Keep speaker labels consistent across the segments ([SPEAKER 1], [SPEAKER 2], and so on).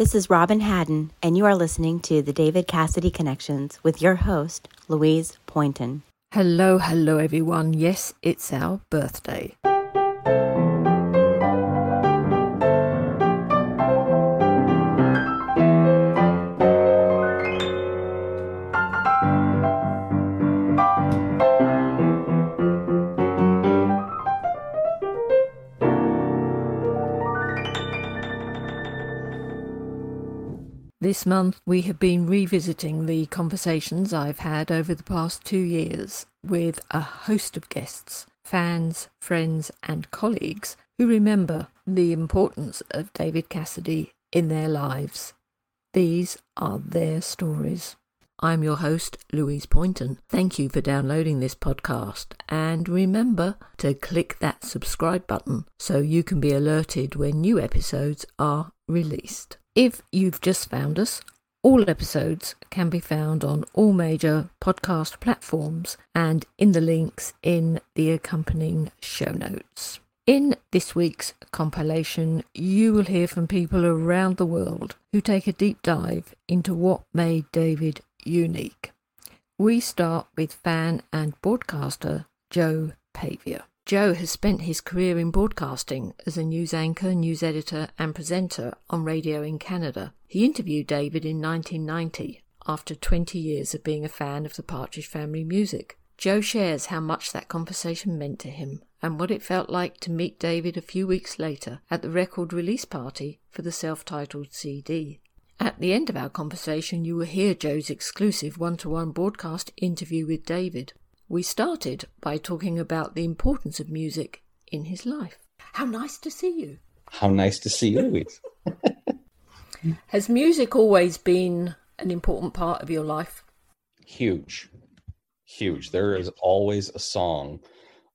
[SPEAKER 1] This is Robin Haddon, and you are listening to the David Cassidy Connections with your host, Louise Poynton.
[SPEAKER 2] Hello, hello, everyone. Yes, it's our birthday. This month, we have been revisiting the conversations I've had over the past two years with a host of guests, fans, friends, and colleagues who remember the importance of David Cassidy in their lives. These are their stories. I'm your host, Louise Poynton. Thank you for downloading this podcast. And remember to click that subscribe button so you can be alerted when new episodes are released. If you've just found us, all episodes can be found on all major podcast platforms and in the links in the accompanying show notes. In this week's compilation, you will hear from people around the world who take a deep dive into what made David unique. We start with fan and broadcaster Joe Pavia. Joe has spent his career in broadcasting as a news anchor, news editor, and presenter on radio in Canada. He interviewed David in 1990 after 20 years of being a fan of the Partridge Family music. Joe shares how much that conversation meant to him and what it felt like to meet David a few weeks later at the record release party for the self titled CD. At the end of our conversation, you will hear Joe's exclusive one to one broadcast interview with David. We started by talking about the importance of music in his life. How nice to see you.
[SPEAKER 3] How nice to see you, Louise.
[SPEAKER 2] Has music always been an important part of your life?
[SPEAKER 3] Huge. Huge. There is always a song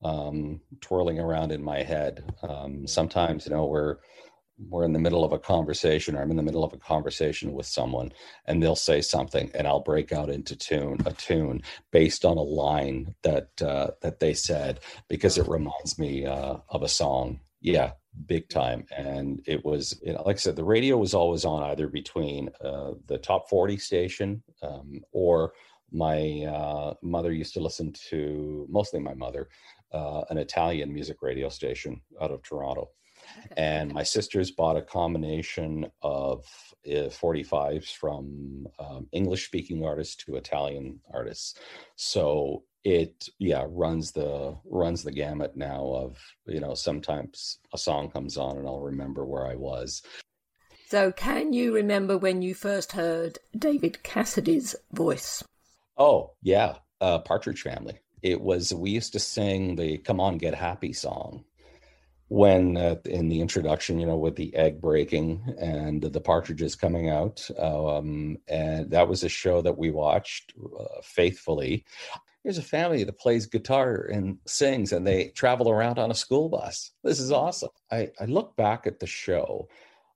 [SPEAKER 3] um, twirling around in my head. Um, sometimes, you know, we're we're in the middle of a conversation or I'm in the middle of a conversation with someone and they'll say something and I'll break out into tune a tune based on a line that uh, that they said because it reminds me uh, of a song. Yeah big time. And it was you know, like I said the radio was always on either between uh, the top 40 station um, or my uh, mother used to listen to mostly my mother uh, an Italian music radio station out of Toronto and my sisters bought a combination of uh, 45s from um, English speaking artists to Italian artists. So it yeah runs the runs the gamut now of you know sometimes a song comes on and I'll remember where I was.
[SPEAKER 2] So can you remember when you first heard David Cassidy's voice?
[SPEAKER 3] Oh yeah, uh, Partridge Family. It was we used to sing the "Come On Get Happy" song when uh, in the introduction, you know, with the egg breaking and the partridges coming out. Um, and that was a show that we watched uh, faithfully. There's a family that plays guitar and sings, and they travel around on a school bus. This is awesome. I, I look back at the show.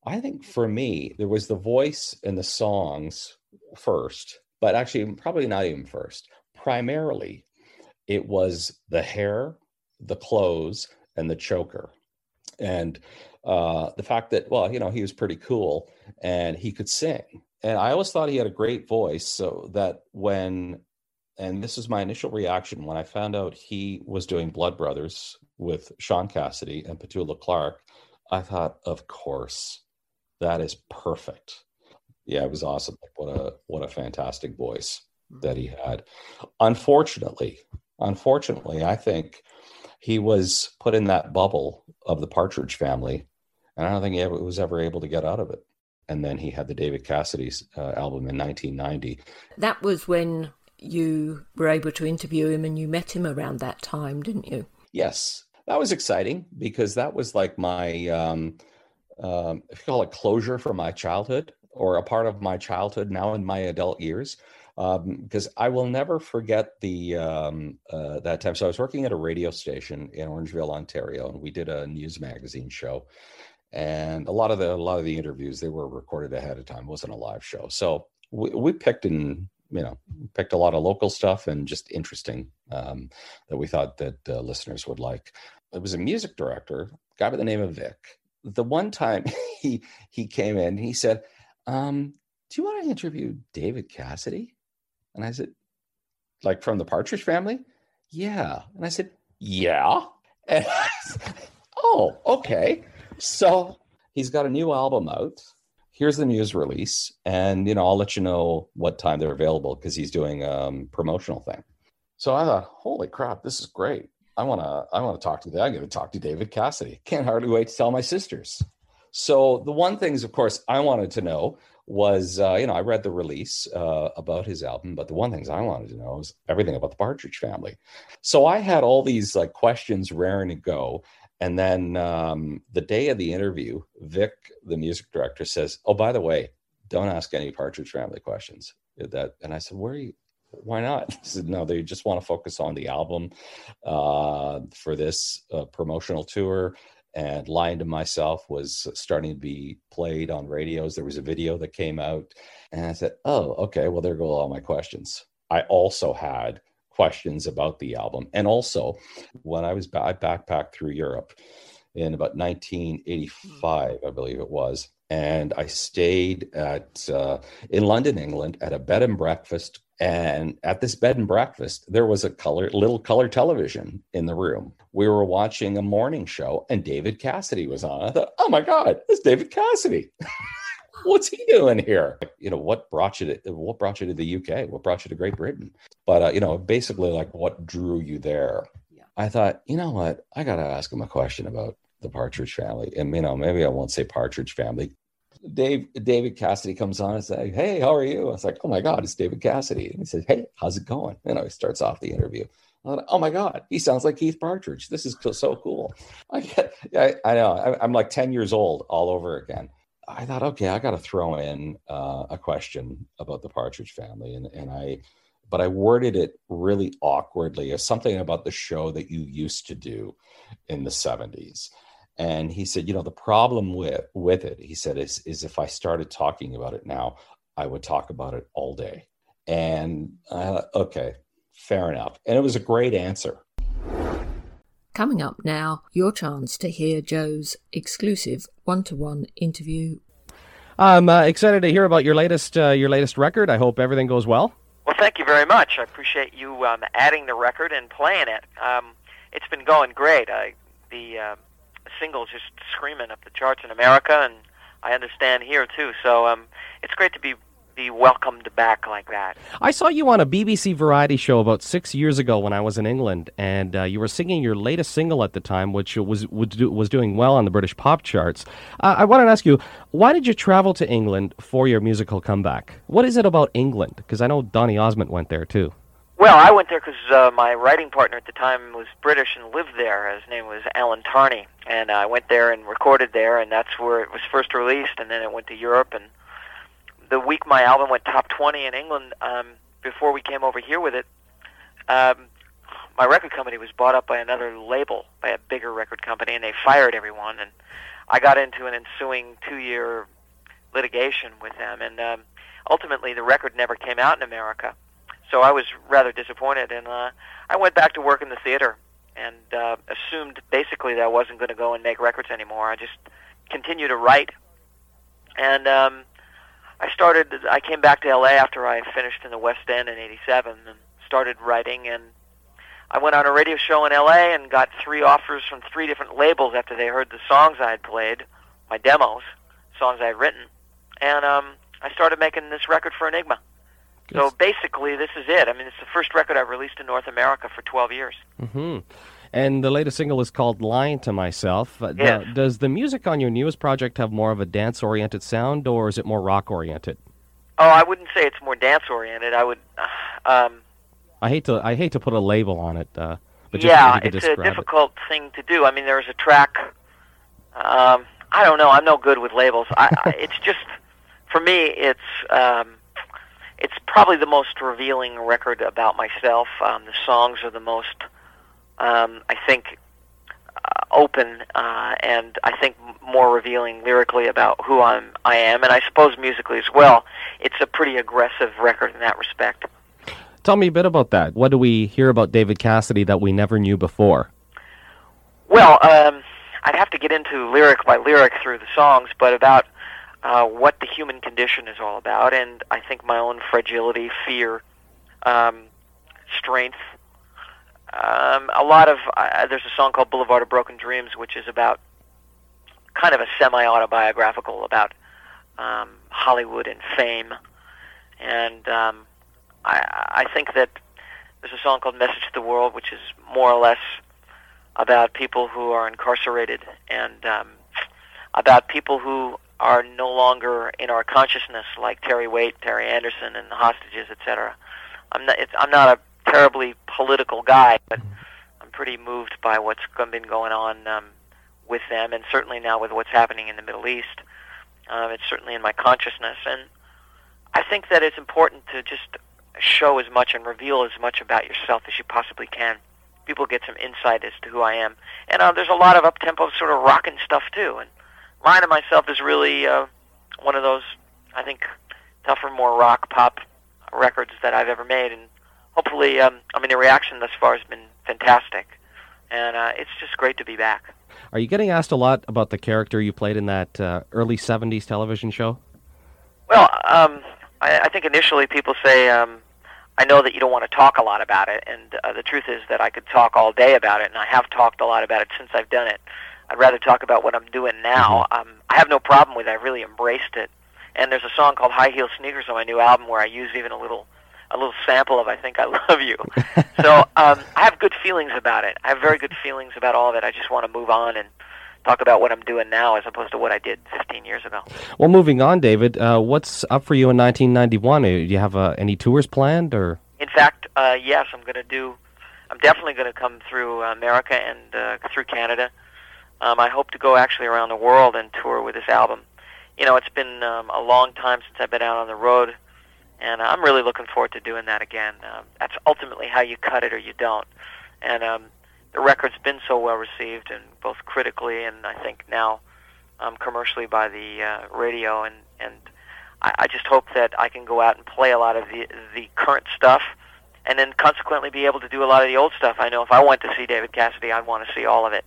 [SPEAKER 3] I think for me, there was the voice and the songs first, but actually, probably not even first. Primarily, it was the hair, the clothes, and the choker and uh, the fact that well you know he was pretty cool and he could sing. And i always thought he had a great voice so that when and this is my initial reaction when i found out he was doing blood brothers with shaun cassidy and petula clark i thought of course that is perfect. Yeah it was awesome. What a what a fantastic voice that he had. Unfortunately unfortunately i think he was put in that bubble of the Partridge family, and I don't think he ever, was ever able to get out of it. And then he had the David Cassidy uh, album in 1990.
[SPEAKER 2] That was when you were able to interview him, and you met him around that time, didn't you?
[SPEAKER 3] Yes, that was exciting because that was like my, um, um, if you call it closure for my childhood or a part of my childhood now in my adult years because um, I will never forget the um, uh, that time. So I was working at a radio station in Orangeville, Ontario, and we did a news magazine show. And a lot of the a lot of the interviews they were recorded ahead of time. It wasn't a live show, so we, we picked and you know picked a lot of local stuff and just interesting um, that we thought that uh, listeners would like. It was a music director, guy by the name of Vic. The one time he he came in, he said, um, do you want to interview David Cassidy? And I said, like from the Partridge family? Yeah. And I said, yeah. And oh, okay. So he's got a new album out. Here's the news release. And, you know, I'll let you know what time they're available because he's doing a um, promotional thing. So I thought, holy crap, this is great. I want to, I want to talk to, that. I'm going to talk to David Cassidy. Can't hardly wait to tell my sisters. So the one things, of course, I wanted to know was, uh, you know, I read the release uh, about his album, but the one things I wanted to know was everything about the Partridge Family. So I had all these like questions raring to go, and then um, the day of the interview, Vic, the music director, says, "Oh, by the way, don't ask any Partridge Family questions." That, and I said, "Where are you?" Why not? He said, no, they just want to focus on the album uh, for this uh, promotional tour and lying to myself was starting to be played on radios. There was a video that came out and i said oh okay well there go all my questions. I also had questions about the album and also when i was i backpacked through europe in about 1985 i believe it was and i stayed at uh, in london england at a bed and breakfast and at this bed and breakfast, there was a color, little color television in the room. We were watching a morning show, and David Cassidy was on. I thought, oh my God, it's David Cassidy. What's he doing here? You know, what brought you to what brought you to the UK? What brought you to Great Britain? But uh, you know, basically, like what drew you there? Yeah. I thought, you know what, I got to ask him a question about the Partridge Family, and you know, maybe I won't say Partridge Family Dave David Cassidy comes on and says, Hey, how are you? I was like, Oh my God, it's David Cassidy. And he says, Hey, how's it going? Know, he starts off the interview. Like, oh my God, he sounds like Keith Partridge. This is so cool. I, get, I, I know I, am like 10 years old all over again. I thought, okay, I got to throw in uh, a question about the Partridge family. And, and I, but I worded it really awkwardly as something about the show that you used to do in the 70s and he said you know the problem with with it he said is is if i started talking about it now i would talk about it all day. And uh, okay fair enough. And it was a great answer.
[SPEAKER 2] Coming up now your chance to hear joe's exclusive one-to-one interview.
[SPEAKER 4] I'm uh, excited to hear about your latest uh, your latest record. I hope everything goes well.
[SPEAKER 5] Well thank you very much. I appreciate you um, adding the record and playing it. Um, it's been going great. I, the singles just screaming up the charts in America, and I understand here too. So um, it's great to be be welcomed back like that.
[SPEAKER 4] I saw you on a BBC variety show about six years ago when I was in England, and uh, you were singing your latest single at the time, which was was doing well on the British pop charts. Uh, I wanted to ask you, why did you travel to England for your musical comeback? What is it about England? Because I know Donny Osmond went there too.
[SPEAKER 5] Well, I went there because uh, my writing partner at the time was British and lived there. His name was Alan Tarney, and I went there and recorded there, and that's where it was first released. And then it went to Europe, and the week my album went top 20 in England, um, before we came over here with it, um, my record company was bought up by another label, by a bigger record company, and they fired everyone. And I got into an ensuing two-year litigation with them, and um, ultimately the record never came out in America so I was rather disappointed, and uh, I went back to work in the theater and uh, assumed basically that I wasn't going to go and make records anymore. I just continued to write, and um, I started. I came back to LA after I finished in the West End in '87 and started writing. And I went on a radio show in LA and got three offers from three different labels after they heard the songs I had played, my demos, songs I had written, and um, I started making this record for Enigma. So basically, this is it. I mean, it's the first record I've released in North America for 12 years.
[SPEAKER 4] Mm-hmm. And the latest single is called Lying to Myself.
[SPEAKER 5] Uh, yes.
[SPEAKER 4] Now, does the music on your newest project have more of a dance oriented sound, or is it more rock oriented?
[SPEAKER 5] Oh, I wouldn't say it's more dance oriented. I would. Uh, um,
[SPEAKER 4] I hate to I hate to put a label on it, uh, but
[SPEAKER 5] yeah,
[SPEAKER 4] it's
[SPEAKER 5] a difficult it. thing to do. I mean, there's a track. Um, I don't know. I'm no good with labels. I, I, it's just for me. It's um, it's probably the most revealing record about myself. Um, the songs are the most, um, I think, uh, open uh, and I think more revealing lyrically about who I'm, I am, and I suppose musically as well. It's a pretty aggressive record in that respect.
[SPEAKER 4] Tell me a bit about that. What do we hear about David Cassidy that we never knew before?
[SPEAKER 5] Well, um, I'd have to get into lyric by lyric through the songs, but about uh, what the human condition is all about, and I think my own fragility, fear, um, strength. Um, a lot of uh, there's a song called Boulevard of Broken Dreams, which is about kind of a semi-autobiographical about um, Hollywood and fame, and um, I, I think that there's a song called Message to the World, which is more or less about people who are incarcerated and um, about people who are no longer in our consciousness, like Terry Waite, Terry Anderson, and the hostages, etc. I'm not. It's, I'm not a terribly political guy, but I'm pretty moved by what's been going on um, with them, and certainly now with what's happening in the Middle East. Um, it's certainly in my consciousness, and I think that it's important to just show as much and reveal as much about yourself as you possibly can. People get some insight as to who I am, and uh, there's a lot of up tempo sort of rocking stuff too. And Lying to Myself is really uh, one of those, I think, tougher, more rock pop records that I've ever made, and hopefully, um, I mean, the reaction thus far has been fantastic, and uh, it's just great to be back.
[SPEAKER 4] Are you getting asked a lot about the character you played in that uh, early '70s television show?
[SPEAKER 5] Well, um, I, I think initially people say, um, I know that you don't want to talk a lot about it, and uh, the truth is that I could talk all day about it, and I have talked a lot about it since I've done it. I'd rather talk about what I'm doing now. Mm-hmm. Um, I have no problem with it. I really embraced it. And there's a song called High Heel Sneakers on my new album where I use even a little a little sample of I Think I Love You. so um, I have good feelings about it. I have very good feelings about all of it. I just want to move on and talk about what I'm doing now as opposed to what I did 15 years ago.
[SPEAKER 4] Well, moving on, David, uh, what's up for you in 1991? Do you have uh, any tours planned, or?
[SPEAKER 5] In fact, uh, yes, I'm going to do. I'm definitely going to come through America and uh, through Canada. Um, I hope to go actually around the world and tour with this album. You know, it's been um, a long time since I've been out on the road, and I'm really looking forward to doing that again. Um, that's ultimately how you cut it or you don't. And um, the record's been so well received, and both critically and I think now um, commercially by the uh, radio. And and I, I just hope that I can go out and play a lot of the the current stuff, and then consequently be able to do a lot of the old stuff. I know if I went to see David Cassidy, I'd want to see all of it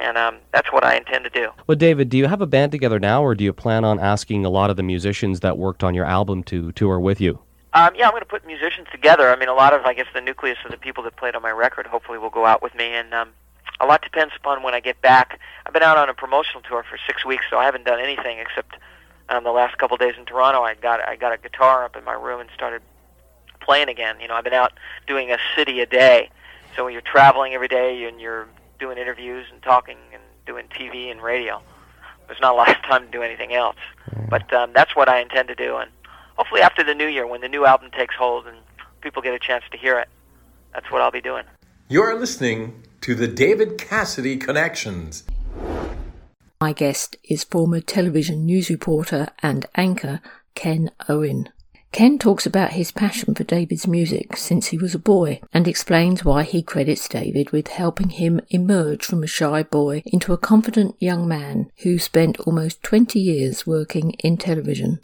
[SPEAKER 5] and um, that's what I intend to do.
[SPEAKER 4] Well, David, do you have a band together now, or do you plan on asking a lot of the musicians that worked on your album to tour with you?
[SPEAKER 5] Um, yeah, I'm going to put musicians together. I mean, a lot of, I guess, the nucleus of the people that played on my record hopefully will go out with me, and um, a lot depends upon when I get back. I've been out on a promotional tour for six weeks, so I haven't done anything except um, the last couple of days in Toronto. I got I got a guitar up in my room and started playing again. You know, I've been out doing a city a day. So when you're traveling every day and you're doing interviews and talking and doing TV and radio. There's not a lot of time to do anything else. But um, that's what I intend to do. And hopefully after the new year, when the new album takes hold and people get a chance to hear it, that's what I'll be doing.
[SPEAKER 6] You're listening to the David Cassidy Connections.
[SPEAKER 2] My guest is former television news reporter and anchor Ken Owen. Ken talks about his passion for David's music since he was a boy and explains why he credits David with helping him emerge from a shy boy into a confident young man who spent almost 20 years working in television.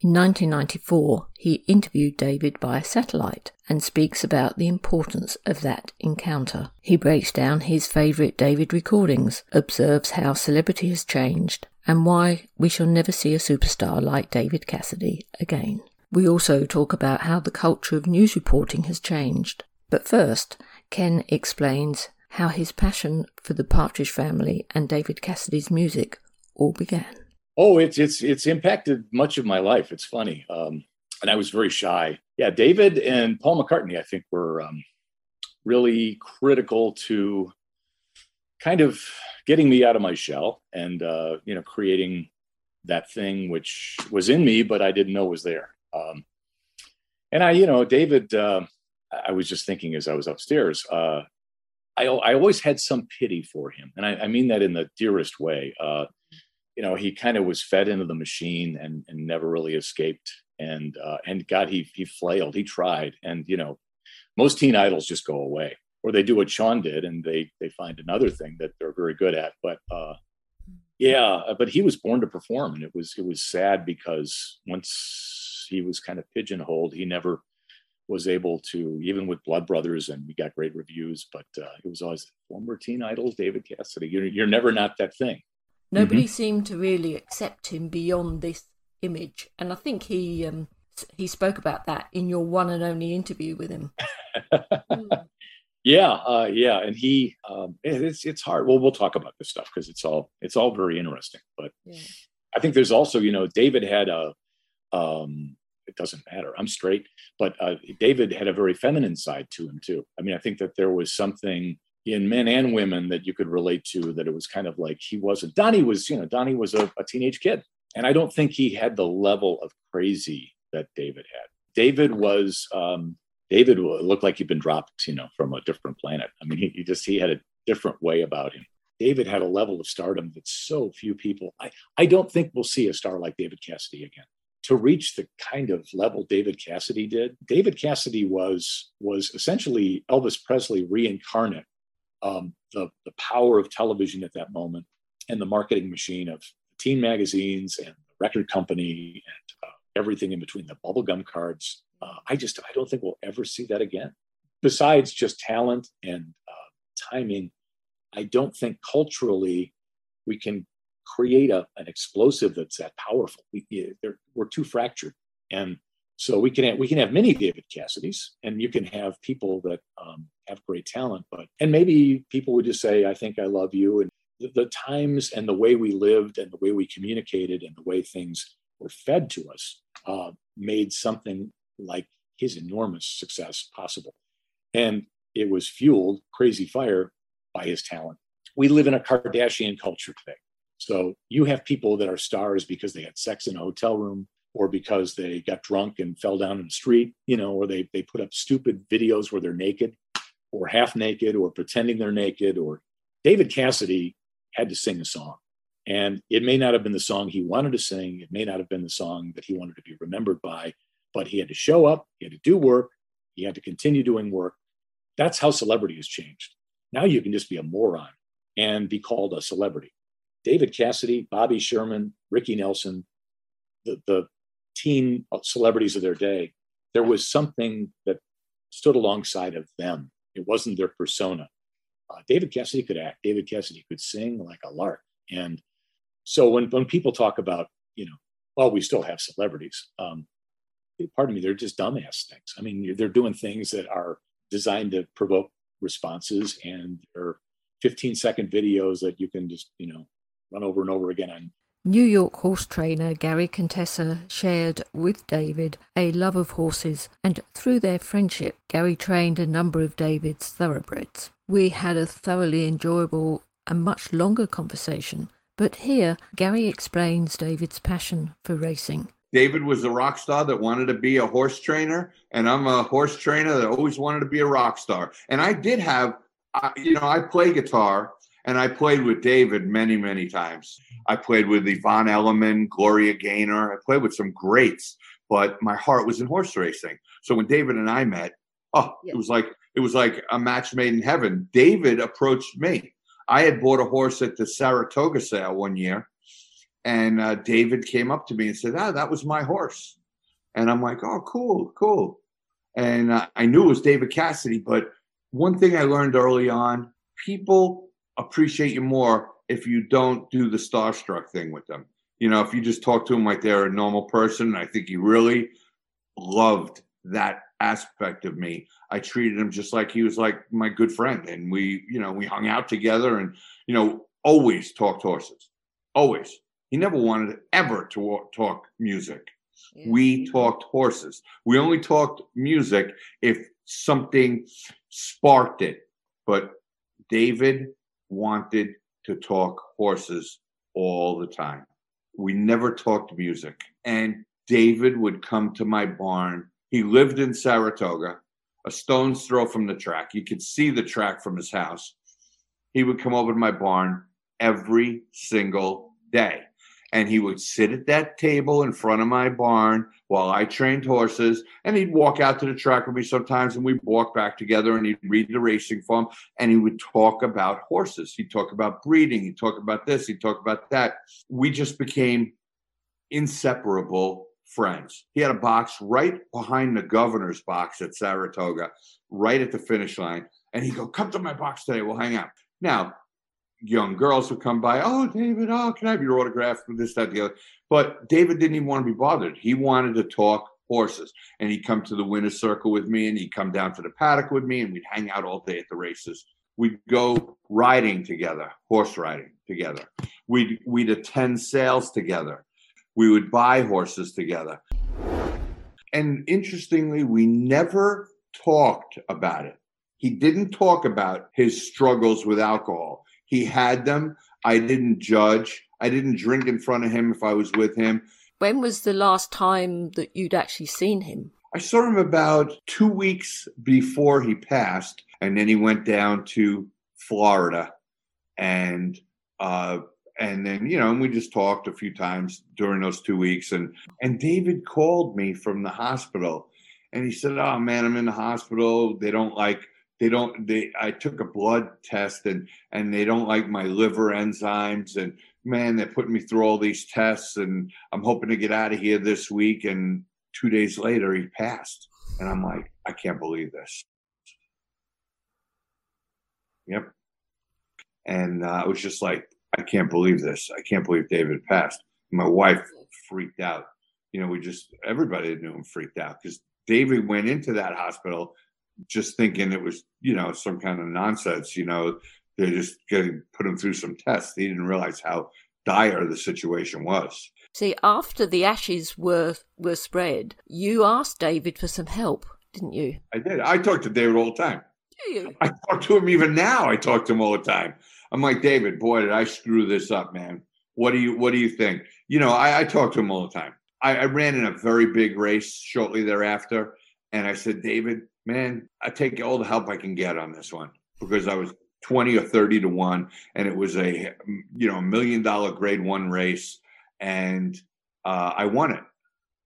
[SPEAKER 2] In 1994, he interviewed David by satellite and speaks about the importance of that encounter. He breaks down his favourite David recordings, observes how celebrity has changed, and why we shall never see a superstar like David Cassidy again. We also talk about how the culture of news reporting has changed. But first, Ken explains how his passion for the Partridge Family and David Cassidy's music all began.
[SPEAKER 7] Oh, it's it's it's impacted much of my life. It's funny, um, and I was very shy. Yeah, David and Paul McCartney, I think, were um, really critical to kind of getting me out of my shell and uh, you know creating that thing which was in me, but I didn't know was there. Um, and I, you know, David, uh, I was just thinking as I was upstairs, uh, I, I always had some pity for him. And I, I mean that in the dearest way. Uh, you know, he kind of was fed into the machine and, and never really escaped. And, uh, and God, he, he flailed, he tried. And, you know, most teen idols just go away or they do what Shaun did and they, they find another thing that they're very good at. But, uh, yeah, but he was born to perform and it was, it was sad because once he was kind of pigeonholed. He never was able to, even with Blood Brothers, and we got great reviews, but uh, it was always former teen idols, David Cassidy. You're, you're never not that thing.
[SPEAKER 2] Nobody mm-hmm. seemed to really accept him beyond this image, and I think he um, he spoke about that in your one and only interview with him.
[SPEAKER 7] mm. Yeah, uh, yeah, and he um, it's it's hard. Well, we'll talk about this stuff because it's all it's all very interesting. But yeah. I think there's also you know David had a um, it doesn't matter. I'm straight, but uh, David had a very feminine side to him too. I mean, I think that there was something in men and women that you could relate to that it was kind of like he wasn't Donny was you know Donny was a, a teenage kid, and I don't think he had the level of crazy that David had. David was um, David looked like he'd been dropped, you know, from a different planet. I mean, he, he just he had a different way about him. David had a level of stardom that so few people. I I don't think we'll see a star like David Cassidy again. To reach the kind of level David Cassidy did, David Cassidy was was essentially Elvis Presley reincarnate. Um, the the power of television at that moment and the marketing machine of teen magazines and the record company and uh, everything in between the bubblegum cards uh, I just I don't think we'll ever see that again. Besides just talent and uh, timing, I don't think culturally we can create a, an explosive that's that powerful. We, we're too fractured, and so we can have, we can have many David Cassidys, and you can have people that um, have great talent, but and maybe people would just say, "I think I love you," and the, the times and the way we lived and the way we communicated and the way things were fed to us uh, made something like his enormous success possible. And it was fueled, crazy fire, by his talent. We live in a Kardashian culture today. So you have people that are stars because they had sex in a hotel room or because they got drunk and fell down in the street, you know, or they, they put up stupid videos where they're naked or half naked or pretending they're naked. Or David Cassidy had to sing a song. And it may not have been the song he wanted to sing. It may not have been the song that he wanted to be remembered by, but he had to show up, he had to do work, he had to continue doing work. That's how celebrity has changed. Now you can just be a moron and be called a celebrity. David Cassidy, Bobby Sherman, Ricky Nelson, the, the teen celebrities of their day, there was something that stood alongside of them. It wasn't their persona. Uh, David Cassidy could act. David Cassidy could sing like a lark. And so when, when people talk about, you know, well, we still have celebrities. Um, pardon me, they're just dumbass things. I mean, they're doing things that are designed to provoke responses and they're 15 second videos that you can just, you know, run over and over again on.
[SPEAKER 2] New York horse trainer Gary Contessa shared with David a love of horses, and through their friendship, Gary trained a number of David's thoroughbreds. We had a thoroughly enjoyable and much longer conversation, but here Gary explains David's passion for racing.
[SPEAKER 8] David was a rock star that wanted to be a horse trainer, and I'm a horse trainer that always wanted to be a rock star. And I did have, you know, I play guitar, and I played with David many, many times. I played with Yvonne Elliman, Gloria Gaynor. I played with some greats, but my heart was in horse racing. So when David and I met, oh, it was like it was like a match made in heaven. David approached me. I had bought a horse at the Saratoga sale one year and uh, David came up to me and said, "Ah, that was my horse," and I'm like, "Oh, cool, cool." And uh, I knew it was David Cassidy, but one thing I learned early on: people appreciate you more if you don't do the starstruck thing with them. You know, if you just talk to them like they're a normal person. I think he really loved that aspect of me. I treated him just like he was like my good friend, and we, you know, we hung out together, and you know, always talked horses, always he never wanted ever to talk music. Yeah. We talked horses. We only talked music if something sparked it. But David wanted to talk horses all the time. We never talked music. And David would come to my barn. He lived in Saratoga, a stone's throw from the track. You could see the track from his house. He would come over to my barn every single day and he would sit at that table in front of my barn while I trained horses. And he'd walk out to the track with me sometimes, and we'd walk back together, and he'd read the racing form, and he would talk about horses. He'd talk about breeding. He'd talk about this. He'd talk about that. We just became inseparable friends. He had a box right behind the governor's box at Saratoga, right at the finish line. And he'd go, Come to my box today. We'll hang out. Now, young girls would come by. Oh, David, oh, can I have your autograph? This, that, the other. But David didn't even want to be bothered. He wanted to talk horses, and he'd come to the winner's circle with me, and he'd come down to the paddock with me, and we'd hang out all day at the races. We'd go riding together, horse riding together. We'd we'd attend sales together. We would buy horses together. And interestingly, we never talked about it. He didn't talk about his struggles with alcohol. He had them. I didn't judge. I didn't drink in front of him if I was with him.
[SPEAKER 2] When was the last time that you'd actually seen him?
[SPEAKER 8] I saw him about two weeks before he passed, and then he went down to Florida, and uh, and then you know, and we just talked a few times during those two weeks, and and David called me from the hospital, and he said, "Oh man, I'm in the hospital. They don't like." They don't. They. I took a blood test and and they don't like my liver enzymes and man, they're putting me through all these tests and I'm hoping to get out of here this week. And two days later, he passed. And I'm like, I can't believe this. Yep. And uh, I was just like, I can't believe this. I can't believe David passed. My wife freaked out. You know, we just, everybody knew him freaked out because David went into that hospital just thinking it was, you know, some kind of nonsense, you know, they're just getting put him through some tests. He didn't realize how dire the situation was.
[SPEAKER 2] See, after the ashes were were spread, you asked David for some help, didn't you?
[SPEAKER 8] I did. I talked to David all the time.
[SPEAKER 2] Do you?
[SPEAKER 8] I talk to him even now. I talk to him all the time. I'm like, David, boy, did I screw this up, man. What do you what do you think? You know, I, I talk to him all the time. I, I ran in a very big race shortly thereafter, and I said, David, man, I take all the help I can get on this one because I was 20 or 30 to 1 and it was a you know a million dollar grade 1 race and uh, I won it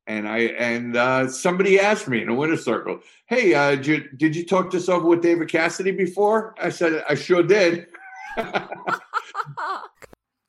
[SPEAKER 8] and I and uh, somebody asked me in a winner's circle, "Hey, uh, did you, did you talk this over with David Cassidy before?" I said, "I sure did."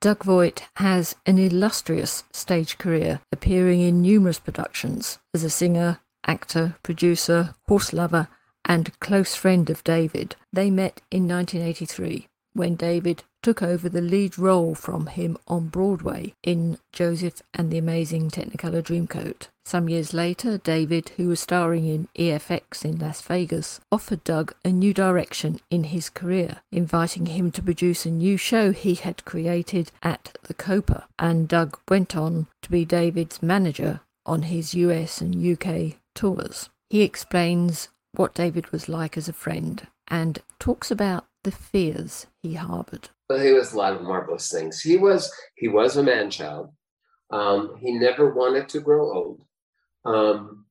[SPEAKER 2] Doug Voigt has an illustrious stage career, appearing in numerous productions as a singer, actor, producer, horse lover, and close friend of David, they met in 1983 when David took over the lead role from him on Broadway in Joseph and the Amazing Technicolor Dreamcoat. Some years later, David, who was starring in EFX in Las Vegas, offered Doug a new direction in his career, inviting him to produce a new show he had created at the Copa, and Doug went on to be David's manager on his US and UK tours. He explains what David was like as a friend and talks about the fears he harbored.
[SPEAKER 9] Well, he was a lot of marvelous things. He was he was a man child. Um, he never wanted to grow old, um,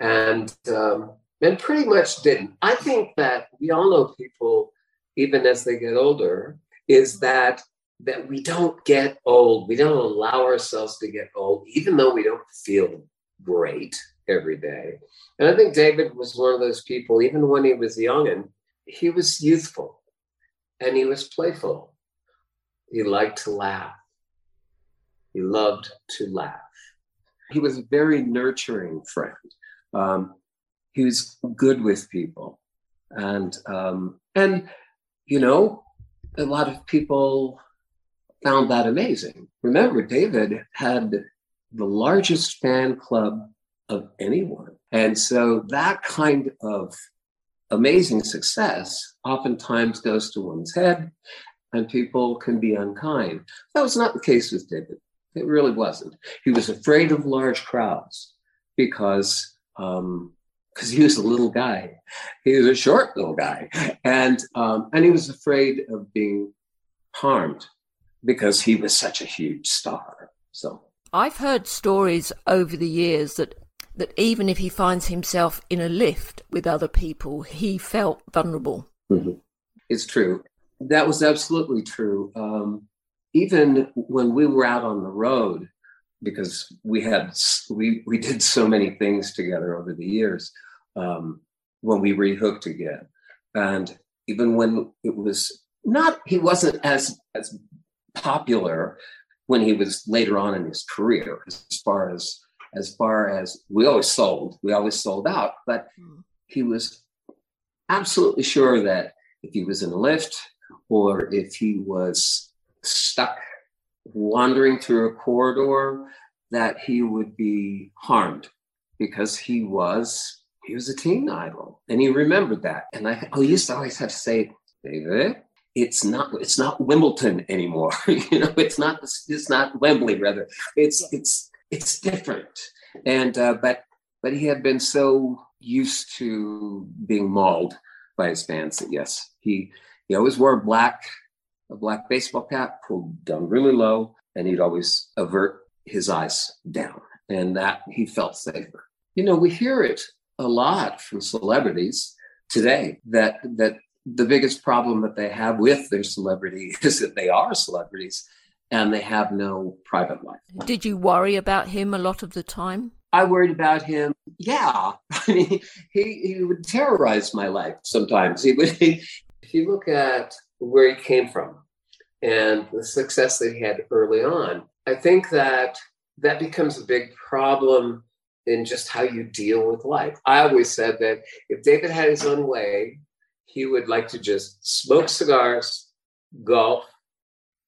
[SPEAKER 9] and um, and pretty much didn't. I think that we all know people, even as they get older, is that that we don't get old. We don't allow ourselves to get old, even though we don't feel great every day. And I think David was one of those people, even when he was young, and he was youthful and he was playful. He liked to laugh. He loved to laugh. He was a very nurturing friend. Um, he was good with people, and um, and you know, a lot of people found that amazing. Remember, David had the largest fan club of anyone. And so that kind of amazing success oftentimes goes to one's head and people can be unkind. That was not the case with David. It really wasn't. He was afraid of large crowds because um, because he was a little guy. He was a short little guy, and um, and he was afraid of being harmed because he was such a huge star. So
[SPEAKER 2] I've heard stories over the years that that even if he finds himself in a lift with other people, he felt vulnerable.
[SPEAKER 9] Mm-hmm. It's true. That was absolutely true. Um, even when we were out on the road, because we had we we did so many things together over the years um, when we rehooked again, and even when it was not, he wasn't as as popular when he was later on in his career as far as as far as we always sold, we always sold out, but hmm. he was absolutely sure that if he was in a lift or if he was stuck wandering through a corridor, that he would be harmed because he was he was a teen idol and he remembered that. And I, I used to always have to say, David, it's not it's not Wimbledon anymore. you know, it's not it's not Wembley rather. It's it's it's different. And uh, but but he had been so used to being mauled by his fans that yes, he he always wore a black a black baseball cap pulled down really low, and he'd always avert his eyes down, and that he felt safer. You know, we hear it a lot from celebrities today that that the biggest problem that they have with their celebrity is that they are celebrities and they have no private life.
[SPEAKER 2] Did you worry about him a lot of the time?
[SPEAKER 9] I worried about him. Yeah, I mean, he he would terrorize my life sometimes. He would. He, if you look at where he came from and the success that he had early on, I think that that becomes a big problem in just how you deal with life. I always said that if David had his own way, he would like to just smoke cigars, golf,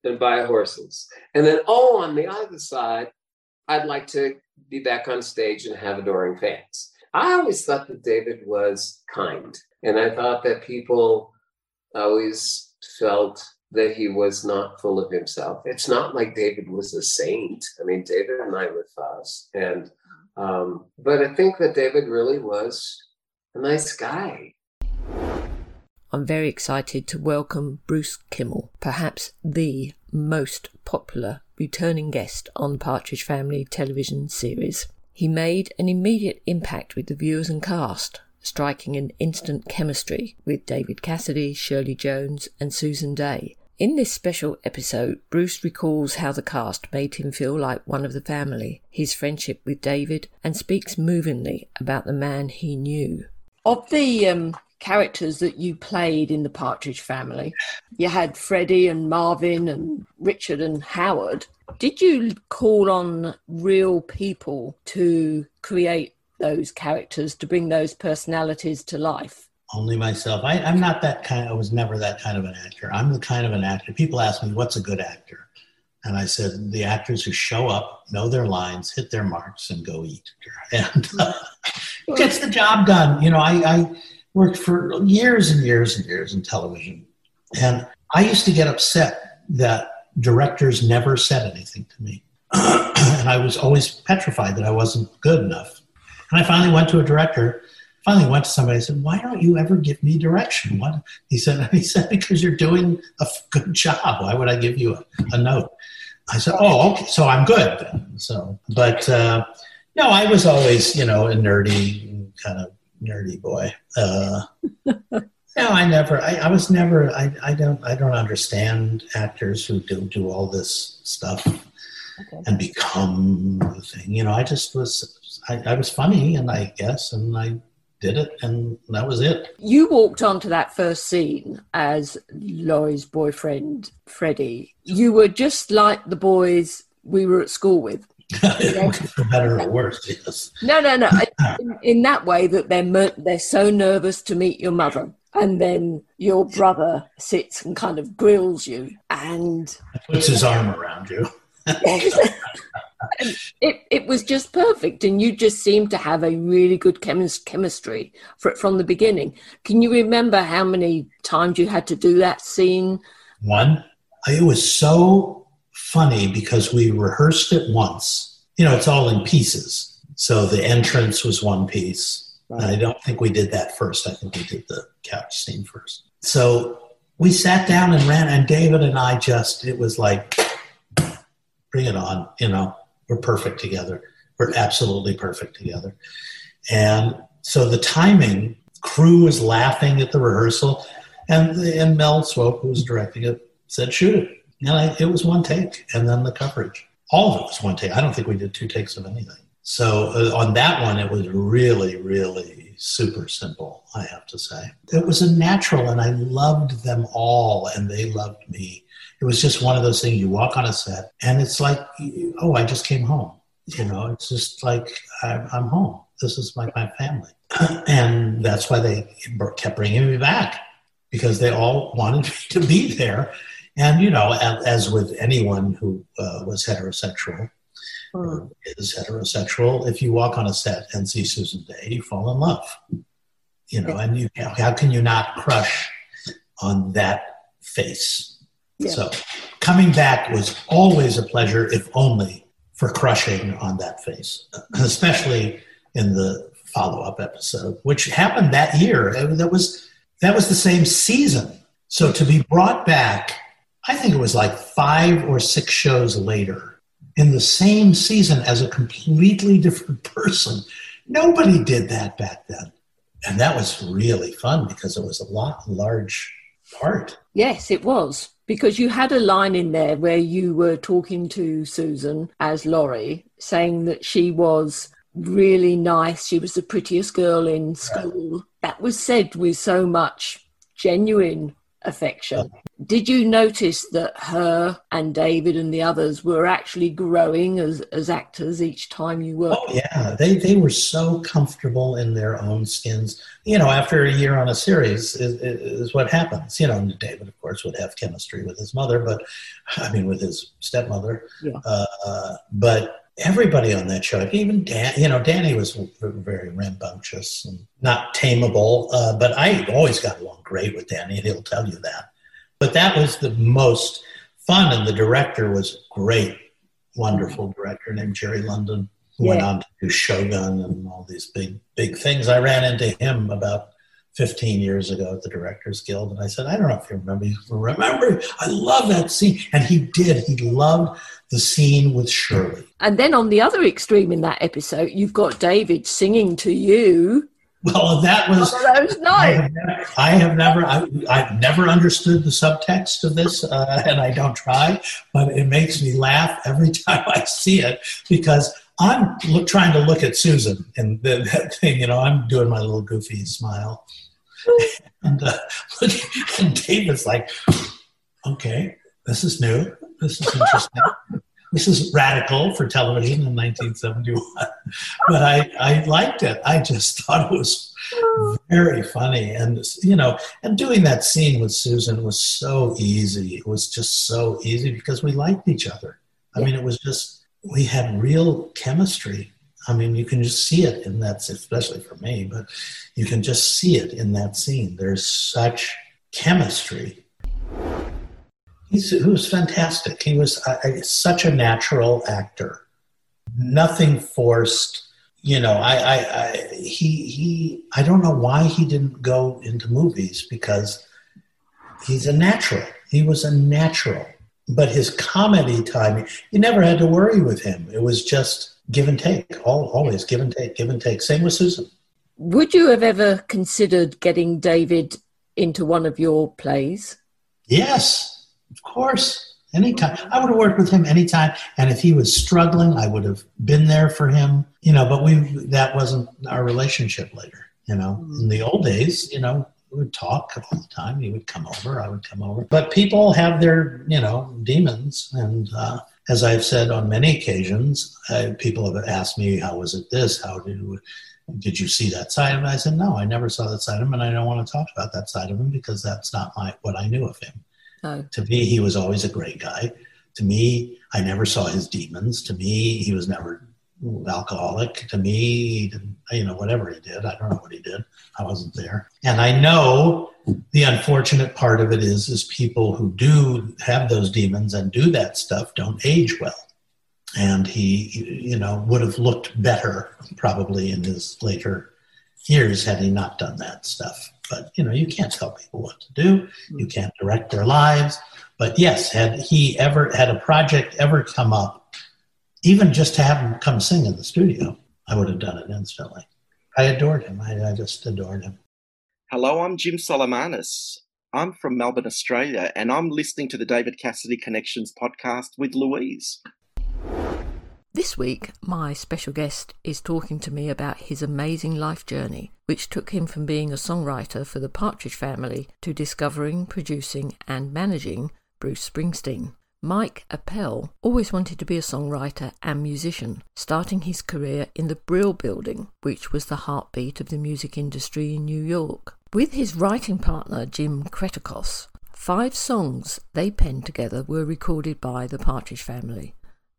[SPEAKER 9] and buy horses. And then, oh, on the other side, I'd like to be back on stage and have adoring fans. I always thought that David was kind. And I thought that people always felt that he was not full of himself. It's not like David was a saint. I mean, David and I were fast. And, um, but I think that David really was a nice guy.
[SPEAKER 2] I'm very excited to welcome Bruce Kimmel, perhaps the most popular returning guest on Partridge Family television series. He made an immediate impact with the viewers and cast, striking an instant chemistry with David Cassidy, Shirley Jones, and Susan Dey. In this special episode, Bruce recalls how the cast made him feel like one of the family, his friendship with David, and speaks movingly about the man he knew. Of the um, characters that you played in the Partridge family. You had Freddie and Marvin and Richard and Howard. Did you call on real people to create those characters, to bring those personalities to life?
[SPEAKER 10] Only myself. I, am not that kind. I was never that kind of an actor. I'm the kind of an actor. People ask me, "What's a good actor?" And I said, "The actors who show up, know their lines, hit their marks, and go eat." And uh, gets the job done. You know, I, I worked for years and years and years in television. And I used to get upset that directors never said anything to me. and I was always petrified that I wasn't good enough. And I finally went to a director, finally went to somebody and said, Why don't you ever give me direction? What? He said, he said, Because you're doing a good job. Why would I give you a, a note? I said, Oh, okay, so I'm good. So, but uh, no, I was always, you know, a nerdy kind of nerdy boy. Uh, no, I never. I, I, was never. I, I don't. I don't understand actors who do do all this stuff okay. and become the thing. You know, I just was. I, I was funny, and I guess, and I did it, and that was it.
[SPEAKER 2] You walked onto that first scene as Laurie's boyfriend, Freddie. You were just like the boys we were at school with.
[SPEAKER 10] For better or worse, yes.
[SPEAKER 2] No, no, no. Ah. In, in that way that they're they're so nervous to meet your mother, and then your brother sits and kind of grills you and
[SPEAKER 10] puts his arm around you.
[SPEAKER 2] it it was just perfect, and you just seemed to have a really good chemis- chemistry for, from the beginning. Can you remember how many times you had to do that scene?
[SPEAKER 10] One. It was so funny because we rehearsed it once. You know, it's all in pieces. So the entrance was one piece. Right. I don't think we did that first. I think we did the couch scene first. So we sat down and ran, and David and I just, it was like, bring it on. You know, we're perfect together. We're absolutely perfect together. And so the timing, crew was laughing at the rehearsal, and, and Mel Swope, who was directing it, said, shoot it. And I, it was one take, and then the coverage. All of it was one take. I don't think we did two takes of anything. So uh, on that one, it was really, really super simple, I have to say. It was a natural, and I loved them all, and they loved me. It was just one of those things you walk on a set, and it's like, oh, I just came home. You know, it's just like, I'm, I'm home. This is like my family. and that's why they kept bringing me back because they all wanted me to be there. And, you know, as with anyone who uh, was heterosexual, or is heterosexual, if you walk on a set and see Susan Dey, you fall in love. You know, and you how can you not crush on that face? Yeah. So coming back was always a pleasure, if only for crushing on that face, especially in the follow-up episode, which happened that year. That was that was the same season. So to be brought back, I think it was like five or six shows later in the same season as a completely different person. Nobody did that back then. And that was really fun because it was a lot large part.
[SPEAKER 2] Yes, it was. Because you had a line in there where you were talking to Susan as Laurie, saying that she was really nice. She was the prettiest girl in school. Right. That was said with so much genuine affection. Uh-huh. Did you notice that her and David and the others were actually growing as, as actors each time you worked?
[SPEAKER 10] Oh, yeah. They, they were so comfortable in their own skins. You know, after a year on a series is, is what happens. You know, David, of course, would have chemistry with his mother, but I mean, with his stepmother. Yeah. Uh, but everybody on that show, even Dan, you know, Danny was very rambunctious and not tameable, uh, but I always got along great with Danny, and he'll tell you that. But that was the most fun, and the director was great, wonderful director named Jerry London, who yeah. went on to do Shogun and all these big, big things. I ran into him about 15 years ago at the Directors Guild, and I said, I don't know if you remember. remember, I love that scene. And he did. He loved the scene with Shirley.
[SPEAKER 2] And then on the other extreme in that episode, you've got David singing to you.
[SPEAKER 10] Well, that was,
[SPEAKER 2] that was nice.
[SPEAKER 10] I have never, I have never, I, have never understood the subtext of this, uh, and I don't try, but it makes me laugh every time I see it because I'm look, trying to look at Susan and the, that thing, you know, I'm doing my little goofy smile. and, uh, and David's like, okay, this is new. This is interesting. this is radical for television in 1971, but I, I liked it. I just thought it was very funny. And, you know, and doing that scene with Susan was so easy. It was just so easy because we liked each other. I mean, it was just, we had real chemistry. I mean, you can just see it in that, especially for me, but you can just see it in that scene. There's such chemistry He's, he was fantastic. He was such a natural actor. Nothing forced. You know, I, I, I, he, he, I don't know why he didn't go into movies because he's a natural. He was a natural. But his comedy timing, you never had to worry with him. It was just give and take, all, always give and take, give and take. Same with Susan.
[SPEAKER 2] Would you have ever considered getting David into one of your plays?
[SPEAKER 10] Yes, of course. Anytime. I would have worked with him anytime. And if he was struggling, I would have been there for him. You know, but we that wasn't our relationship later. You know, in the old days, you know, we would talk all the time. He would come over, I would come over. But people have their, you know, demons. And uh, as I've said on many occasions, uh, people have asked me, how was it this? How did, did you see that side of him? I said, no, I never saw that side of him. And I don't want to talk about that side of him because that's not my, what I knew of him. No. To me, he was always a great guy. To me, I never saw his demons. To me, he was never alcoholic. To me, you know, whatever he did, I don't know what he did. I wasn't there. And I know the unfortunate part of it is, is people who do have those demons and do that stuff don't age well. And he, you know, would have looked better probably in his later years had he not done that stuff. But you know, you can't tell people what to do. You mm-hmm. can't direct their lives. But yes, had he ever had a project ever come up, even just to have him come sing in the studio, I would have done it instantly. I adored him. I, I just adored him.
[SPEAKER 11] Hello, I'm Jim Solomanis. I'm from Melbourne, Australia, and I'm listening to the David Cassidy Connections podcast with Louise.
[SPEAKER 2] This week, my special guest is talking to me about his amazing life journey, which took him from being a songwriter for the Partridge Family to discovering, producing, and managing Bruce Springsteen. Mike Appel always wanted to be a songwriter and musician, starting his career in the Brill Building, which was the heartbeat of the music industry in New York. With his writing partner Jim Cretecos, five songs they penned together were recorded by the Partridge Family.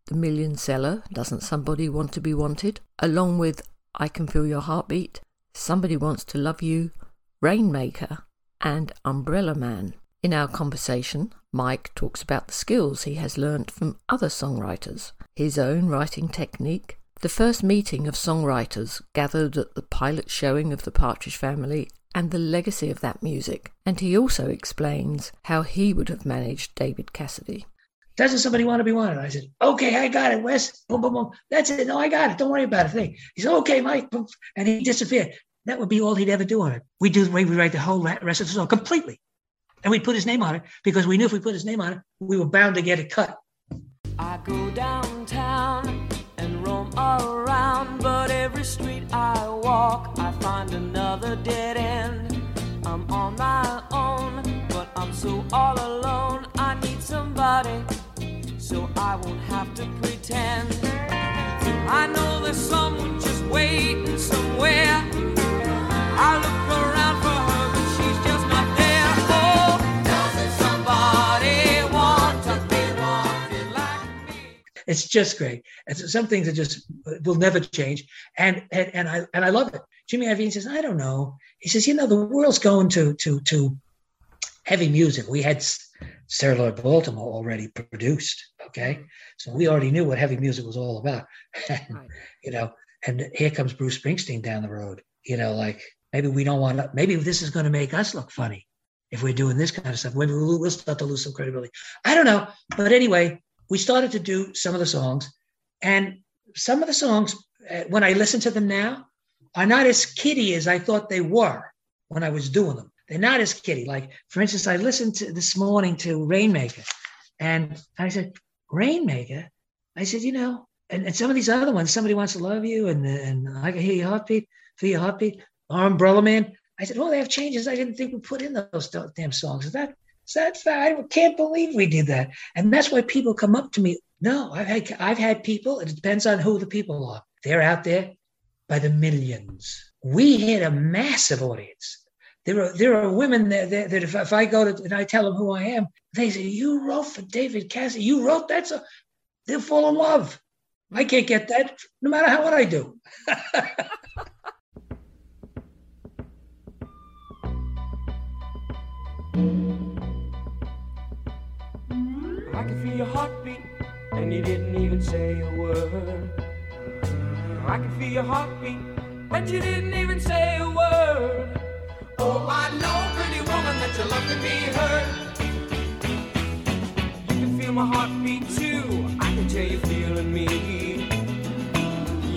[SPEAKER 2] The Million Seller, Doesn't Somebody Want to Be Wanted, along with I Can Feel Your Heartbeat, Somebody Wants to Love You, Rainmaker, and Umbrella Man. In our conversation, Mike talks about the skills he has learnt from other songwriters, his own writing technique, the first meeting of songwriters gathered at the pilot showing of the Partridge Family, and the legacy of that music. And he also explains how he would have managed David Cassidy.
[SPEAKER 12] Doesn't somebody want to be wanted? I said, okay, I got it, Wes. Boom, boom, boom. That's it. No, I got it. Don't worry about a thing. He said, okay, Mike. And he disappeared. That would be all he'd ever do on it. We do, we write the whole rest of the song completely. And we put his name on it because we knew if we put his name on it, we were bound to get it cut.
[SPEAKER 13] I go downtown and roam around, but every street I walk, I find another dead end. I'm on my own, but I'm so all alone. I need somebody, so I won't have to pretend. I know there's someone just waiting somewhere. I look around for her, but she's just not there. Oh, doesn't somebody want to be wanted like me?
[SPEAKER 12] It's just great. It's some things that just will never change. And and, and I and I love it. Jimmy Iovine says, I don't know. He says, you know, the world's going to to to heavy music. We had Sir Lord Baltimore already produced. Okay. So we already knew what heavy music was all about. you know, and here comes Bruce Springsteen down the road. You know, like maybe we don't want to, maybe this is going to make us look funny if we're doing this kind of stuff. Maybe we'll, we'll start to lose some credibility. I don't know. But anyway, we started to do some of the songs. And some of the songs, uh, when I listen to them now, are not as kiddie as I thought they were when I was doing them. They're not as kiddie. Like, for instance, I listened to this morning to Rainmaker, and I said, Rainmaker? I said, you know, and, and some of these other ones, somebody wants to love you, and and I can hear your heartbeat, feel your heartbeat, or Umbrella Man. I said, well, they have changes I didn't think we put in those damn songs. Is that is that? I can't believe we did that. And that's why people come up to me. No, I've had I've had people. It depends on who the people are. They're out there by the millions. We hit a massive audience. There are there are women that, that, that if, if I go to and I tell them who I am, they say, "You wrote for David Cassidy. You wrote that." So they'll fall in love. I can't get that, no matter how what I do.
[SPEAKER 13] I can feel your heartbeat, and you didn't even say a word. I can feel your heartbeat, and you didn't even say a word. Oh, I know, pretty woman, that love be heard. You can feel my heartbeat too. I can tell you're feeling me.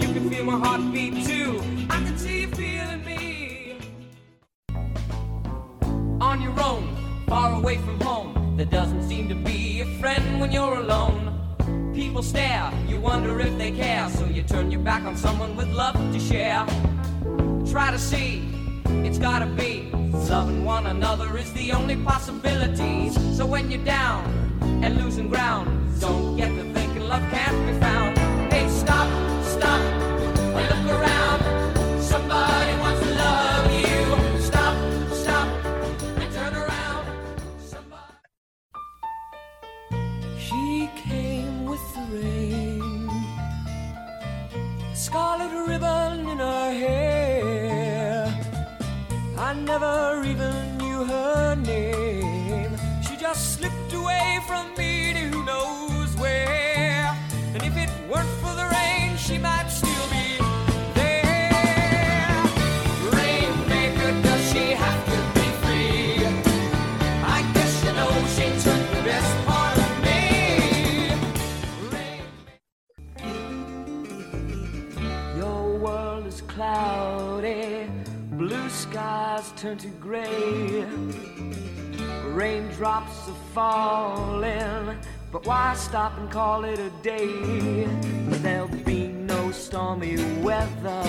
[SPEAKER 13] You can feel my heartbeat too. I can see you feeling me. On your own, far away from home. There doesn't seem to be a friend when you're alone. People stare, you wonder if they care, so you turn your back on someone with love to share. Try to see, it's gotta be. Loving one another is the only possibility. So when you're down and losing ground, don't get to thinking love can't be found. Turn to gray. Raindrops are falling, but why stop and call it a day? There'll be no stormy weather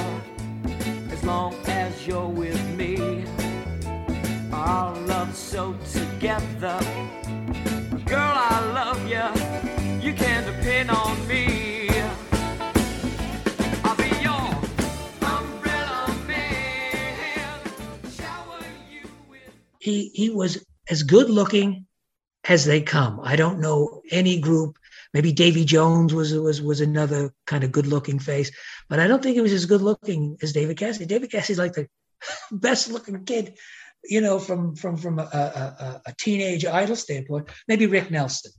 [SPEAKER 13] as long as you're with me. Our love's so together. Girl, I love you. You can depend on me.
[SPEAKER 12] He he was as good looking as they come. I don't know any group. Maybe Davy Jones was was was another kind of good looking face, but I don't think he was as good looking as David Cassidy. David Cassidy's like the best looking kid, you know, from from from a, a, a teenage idol standpoint. Maybe Rick Nelson.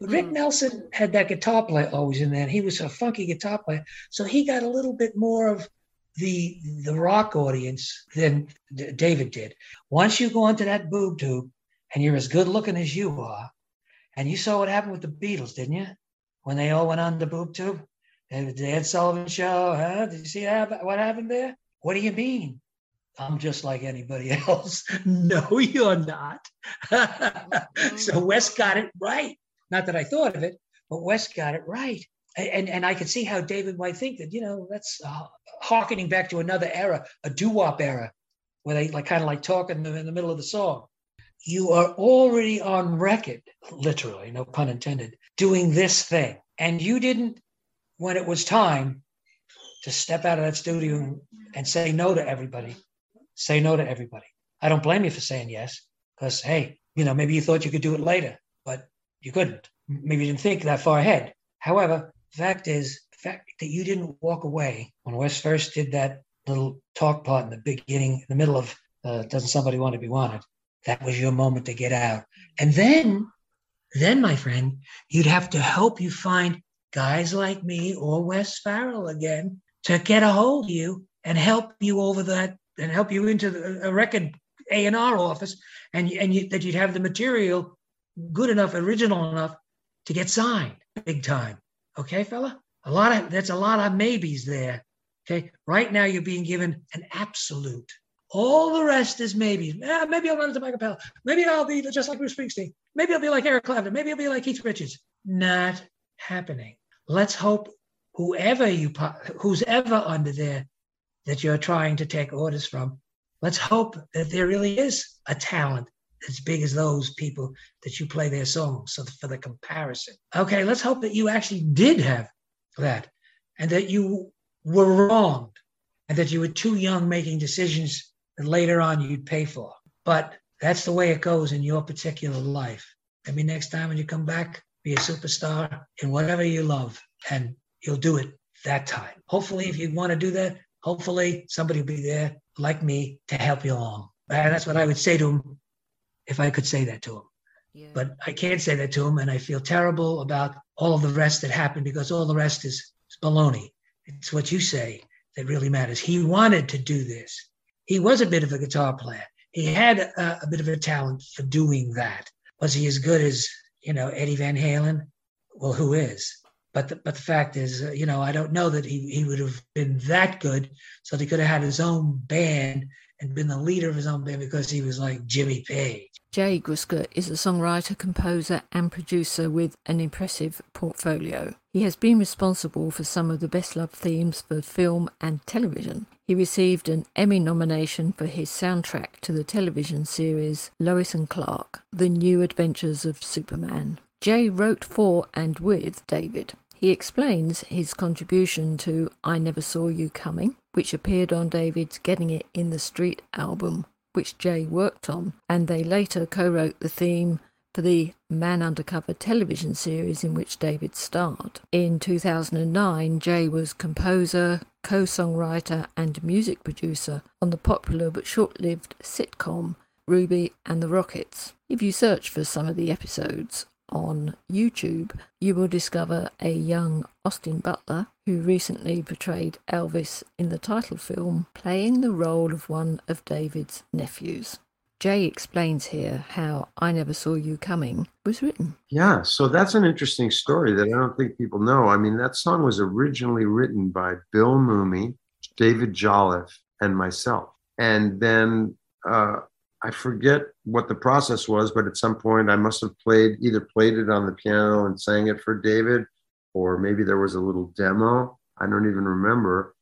[SPEAKER 12] But Rick mm. Nelson had that guitar player always in there. He was a funky guitar player, so he got a little bit more of the the rock audience than David did. Once you go onto that boob tube and you're as good looking as you are, and you saw what happened with the Beatles, didn't you? When they all went on the boob tube, the Ed Sullivan Show. Huh? Did you see that, what happened there? What do you mean? I'm just like anybody else. no, you're not. so mm-hmm. Wes got it right. Not that I thought of it, but Wes got it right and and I could see how David might think that you know that's uh, harkening back to another era, a doo wop era, where they like kind of like talking in the, in the middle of the song. You are already on record, literally, no pun intended, doing this thing, and you didn't when it was time to step out of that studio and say no to everybody. Say no to everybody. I don't blame you for saying yes, because hey, you know maybe you thought you could do it later, but you couldn't. Maybe you didn't think that far ahead. However, fact is, the fact that you didn't walk away when Wes first did that little talk part in the beginning, in the middle of uh, "Doesn't Somebody Want to Be Wanted," that was your moment to get out. And then, then my friend, you'd have to help you find guys like me or Wes Farrell again to get a hold of you and help you over that and help you into the, a record A and R office, and and you, that you'd have the material good enough, original enough to get signed big time. Okay, fella? A lot of that's a lot of maybes there. Okay. Right now you're being given an absolute. All the rest is maybes. Eh, maybe I'll run into Michael Appel. Maybe I'll be just like Bruce Springsteen. Maybe I'll be like Eric Clapton. Maybe I'll be like Keith Richards. Not happening. Let's hope whoever you who's ever under there that you're trying to take orders from, let's hope that there really is a talent as big as those people that you play their songs. So for the comparison, okay, let's hope that you actually did have that, and that you were wronged, and that you were too young making decisions that later on you'd pay for. But that's the way it goes in your particular life. Maybe next time when you come back, be a superstar in whatever you love, and you'll do it that time. Hopefully, if you want to do that, hopefully somebody will be there like me to help you along. And that's what I would say to him if I could say that to him. Yeah. But I can't say that to him, and I feel terrible about all of the rest that happened because all the rest is, is baloney. It's what you say that really matters. He wanted to do this. He was a bit of a guitar player. He had a, a bit of a talent for doing that. Was he as good as you know Eddie Van Halen? Well, who is? But the, but the fact is, uh, you know, I don't know that he, he would have been that good. So that he could have had his own band and been the leader of his own band because he was like Jimmy Page.
[SPEAKER 2] Jay Gruska is a songwriter, composer, and producer with an impressive portfolio. He has been responsible for some of the best loved themes for film and television. He received an Emmy nomination for his soundtrack to the television series Lois and Clark The New Adventures of Superman. Jay wrote for and with David. He explains his contribution to I Never Saw You Coming, which appeared on David's Getting It in the Street album, which Jay worked on, and they later co wrote the theme for the Man Undercover television series in which David starred. In 2009, Jay was composer, co songwriter, and music producer on the popular but short lived sitcom Ruby and the Rockers. If you search for some of the episodes on YouTube, you will discover a young Austin Butler who recently portrayed Elvis in the title film, playing the role of one of David's nephews. Jay explains here how I Never Saw You Coming was written.
[SPEAKER 14] Yeah, so that's an interesting story that I don't think people know. I mean, that song was originally written by Bill Mumy, David Jolliffe, and myself. And then uh, I forget what the process was, but at some point I must have played either played it on the piano and sang it for David, or maybe there was a little demo. I don't even remember.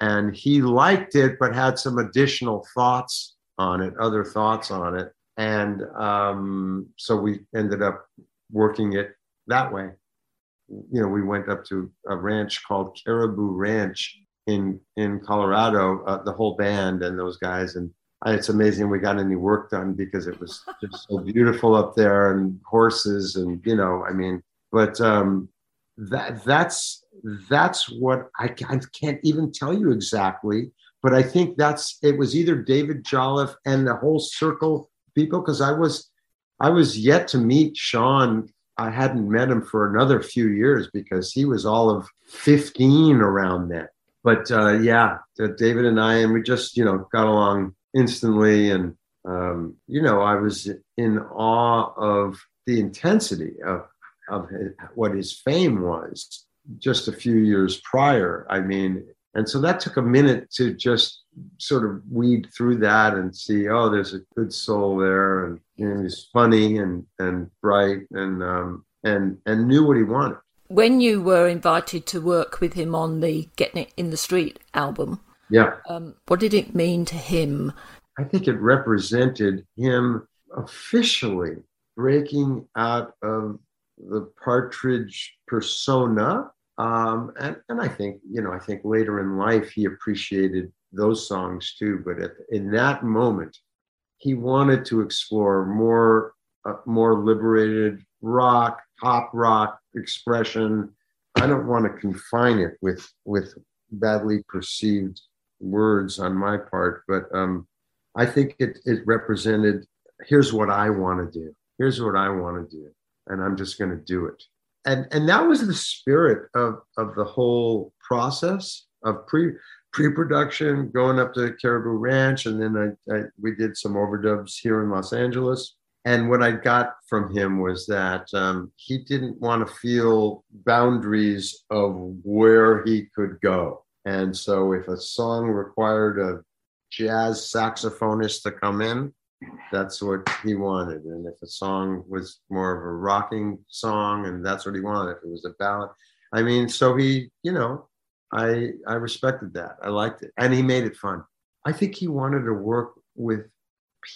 [SPEAKER 14] And he liked it, but had some additional thoughts on it, other thoughts on it. And um, so we ended up working it that way. You know, we went up to a ranch called Caribou Ranch in in Colorado, uh, the whole band and those guys, and it's amazing we got any work done because it was just so beautiful up there and horses and you know i mean but um that that's that's what I, I can't even tell you exactly but i think that's it was either david jolliffe and the whole circle people because i was i was yet to meet shaun. I hadn't met him for another few years because he was all of 15 around then. But uh, yeah david and i and we just you know got along instantly. And, um, you know, I was in awe of the intensity of, of what his fame was just a few years prior. I mean, and so that took a minute to just sort of weed through that and see, oh, there's a good soul there, and he's funny and and bright and um, and and knew what he wanted.
[SPEAKER 2] When you were invited to work with him on the Getting It in the Street album,
[SPEAKER 14] yeah.
[SPEAKER 2] Um, what did it mean to him?
[SPEAKER 14] I think it represented him officially breaking out of the Partridge persona. Um, and, and I think, you know, I think later in life he appreciated those songs too. But at, in that moment, he wanted to explore more, uh, more liberated rock, pop rock expression. I don't want to confine it with with badly perceived words on my part, but um, I think it, it represented here's what I want to do. Here's what I want to do. And I'm just going to do it. And, and that was the spirit of, of the whole process of pre pre production, going up to Caribou Ranch. And then I, I, we did some overdubs here in Los Angeles. And what I got from him was that um, he didn't want to feel boundaries of where he could go and so if a song required a jazz saxophonist to come in, that's what he wanted. And if a song was more of a rocking song, and that's what he wanted, if it was a ballad. I mean, so he, you know, I I respected that. I liked it. And he made it fun. I think he wanted to work with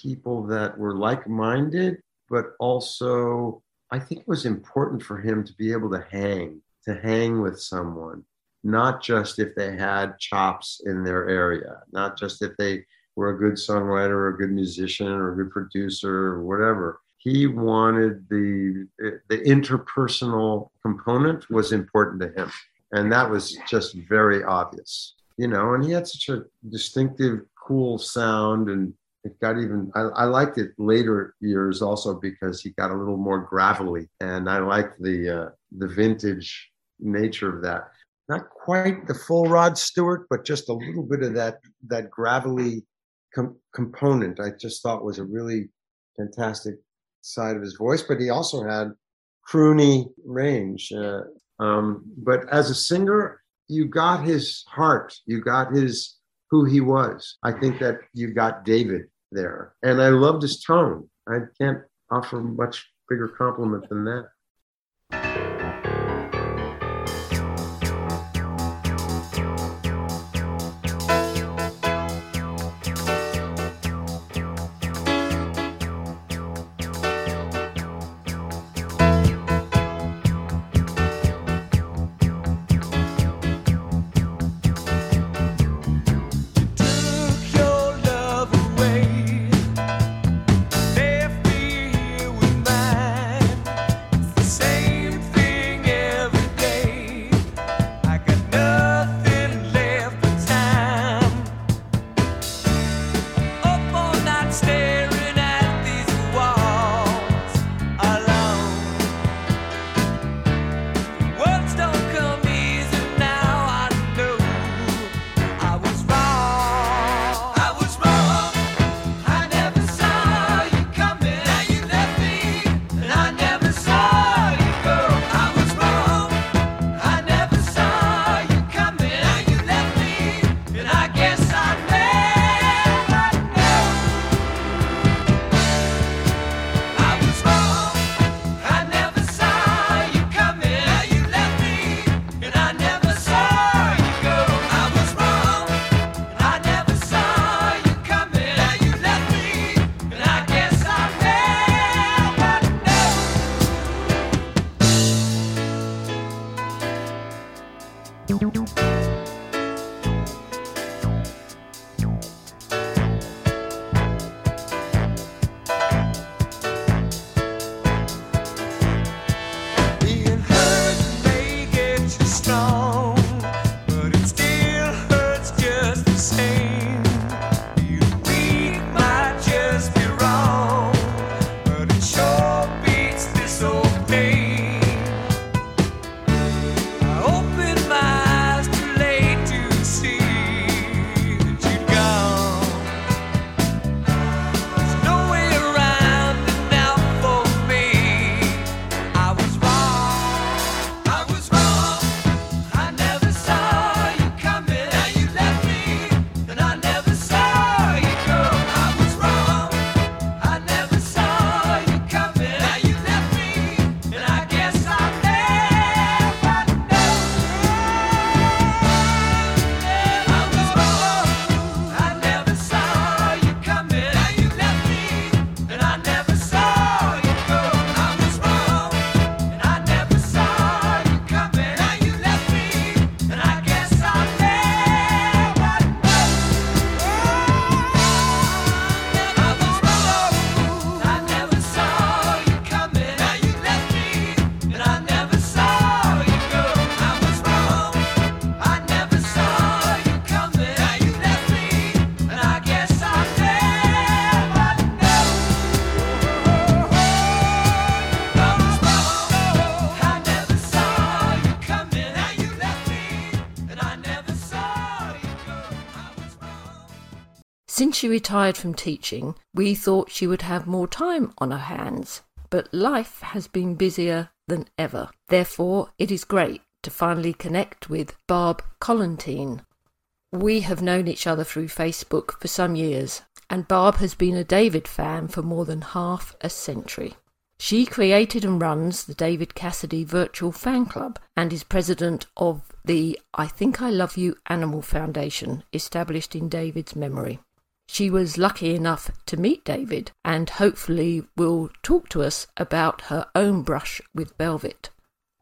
[SPEAKER 14] people that were like-minded, but also I think it was important for him to be able to hang, to hang with someone not just if they had chops in their area, not just if they were a good songwriter or a good musician or a good producer or whatever. He wanted the the interpersonal component was important to him, and that was just very obvious, you know. And he had such a distinctive, cool sound, and it got even. I, I liked it later years also because he got a little more gravelly, and I liked the uh, the vintage nature of that not quite the full Rod Stewart, but just a little bit of that that gravelly com- component. I just thought was a really fantastic side of his voice. But he also had croony range. Uh, um, but as a singer, you got his heart. You got his who he was. I think that you got David there, and I loved his tone. I can't offer much bigger compliment than that.
[SPEAKER 2] Retired from teaching, we thought she would have more time on her hands, but life has been busier than ever. Therefore, it is great to finally connect with Barb Collantine. We have known each other through Facebook for some years, and Barb has been a David fan for more than half a century. She created and runs the David Cassidy Virtual Fan Club and is president of the I Think I Love You Animal Foundation, established in David's memory. She was lucky enough to meet David and hopefully will talk to us about her own brush with velvet.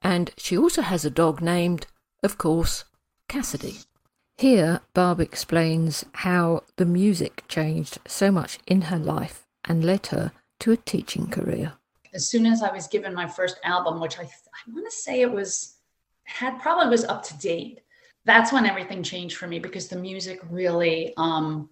[SPEAKER 2] And she also has a dog named, of course, Cassidy. Here, Barb explains how the music changed so much in her life and led her to a teaching career
[SPEAKER 15] as soon as I was given my first album, which I, I want to say it was, had probably was up to date. That's when everything changed for me because the music really um,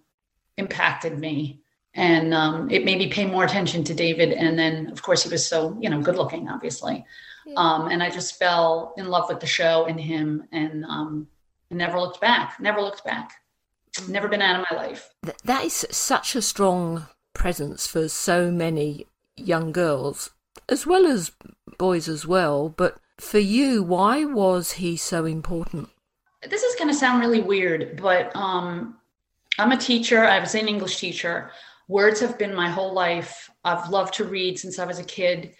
[SPEAKER 15] impacted me. And um, it made me pay more attention to David. And then, of course, he was so, you know, good looking, obviously. Yeah. Um, and I just fell in love with the show and him and um, never looked back, never looked back. Never been out of my life.
[SPEAKER 2] That is such a strong presence for so many young girls as well as boys as well. But for you, why was he so important?
[SPEAKER 15] This is going to sound really weird, but um, I'm a teacher. I was an English teacher. Words have been my whole life. I've loved to read since I was a kid.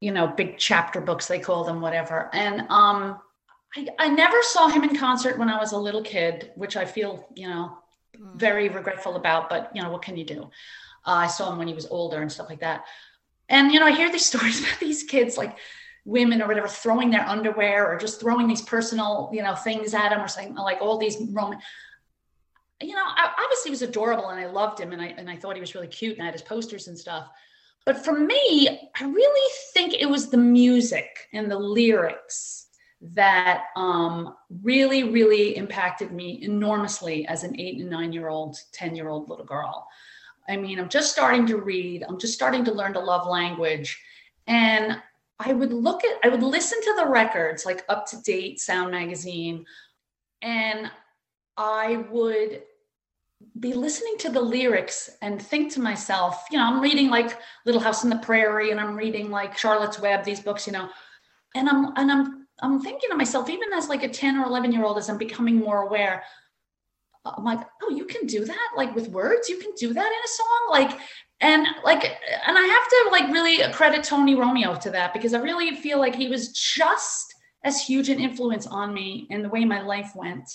[SPEAKER 15] You know, big chapter books they call them, whatever. And um, I, I never saw him in concert when I was a little kid, which I feel, you know, very regretful about. But you know, what can you do? Uh, I saw him when he was older and stuff like that. And, you know, I hear these stories about these kids, like women or whatever, throwing their underwear or just throwing these personal, you know, things at him or saying like all these Roman. You know, obviously he was adorable and I loved him and I and I thought he was really cute and I had his posters and stuff. But for me, I really think it was the music and the lyrics that um, really, really impacted me enormously as an eight and nine year old, 10 year old little girl. I mean, I'm just starting to read, I'm just starting to learn to love language. And I would look at, I would listen to the records, like up to date Sound Magazine, and I would be listening to the lyrics and think to myself, you know, I'm reading like Little House in the Prairie and I'm reading like Charlotte's Web, these books, you know, and I'm and I'm I'm thinking to myself, even as like a 10 or 11 year old, as I'm becoming more aware, I'm like, oh, you can do that, like with words, you can do that in a song, like, and like, and I have to like really credit Tony Romeo to that because I really feel like he was just as huge an influence on me and the way my life went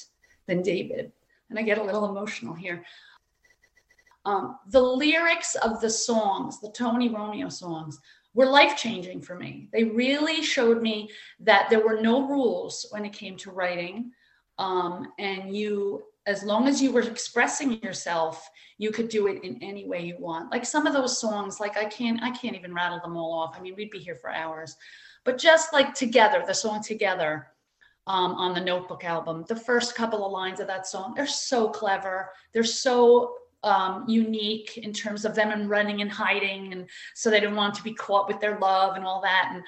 [SPEAKER 15] than David. And I get a little emotional here. Um, the lyrics of the songs, the Tony Romeo songs, were life changing for me. They really showed me that there were no rules when it came to writing. Um, and you as long as you were expressing yourself you could do it in any way you want like some of those songs like i can't i can't even rattle them all off i mean we'd be here for hours but just like together the song together um, on the notebook album the first couple of lines of that song they're so clever they're so um, unique in terms of them and running and hiding and so they didn't want to be caught with their love and all that and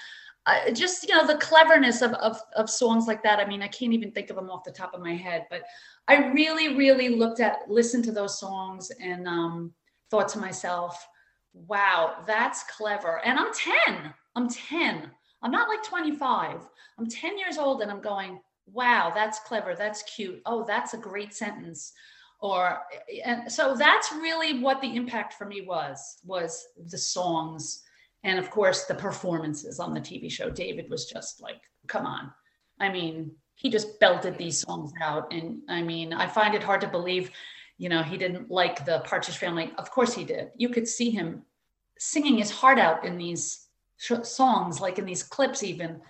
[SPEAKER 15] uh, just you know the cleverness of, of of songs like that i mean i can't even think of them off the top of my head but I really, really looked at, listened to those songs and um, thought to myself, wow, that's clever. And I'm 10. I'm 10. I'm not like 25. I'm 10 years old and I'm going, wow, that's clever. That's cute. Oh, that's a great sentence. Or, and so that's really what the impact for me was, was the songs. And of course, the performances on the TV show. David was just like, come on. I mean, he just belted these songs out. And I mean, I find it hard to believe, you know, he didn't like the Partridge Family. Of course he did. You could see him singing his heart out in these sh- songs, like in these clips, even.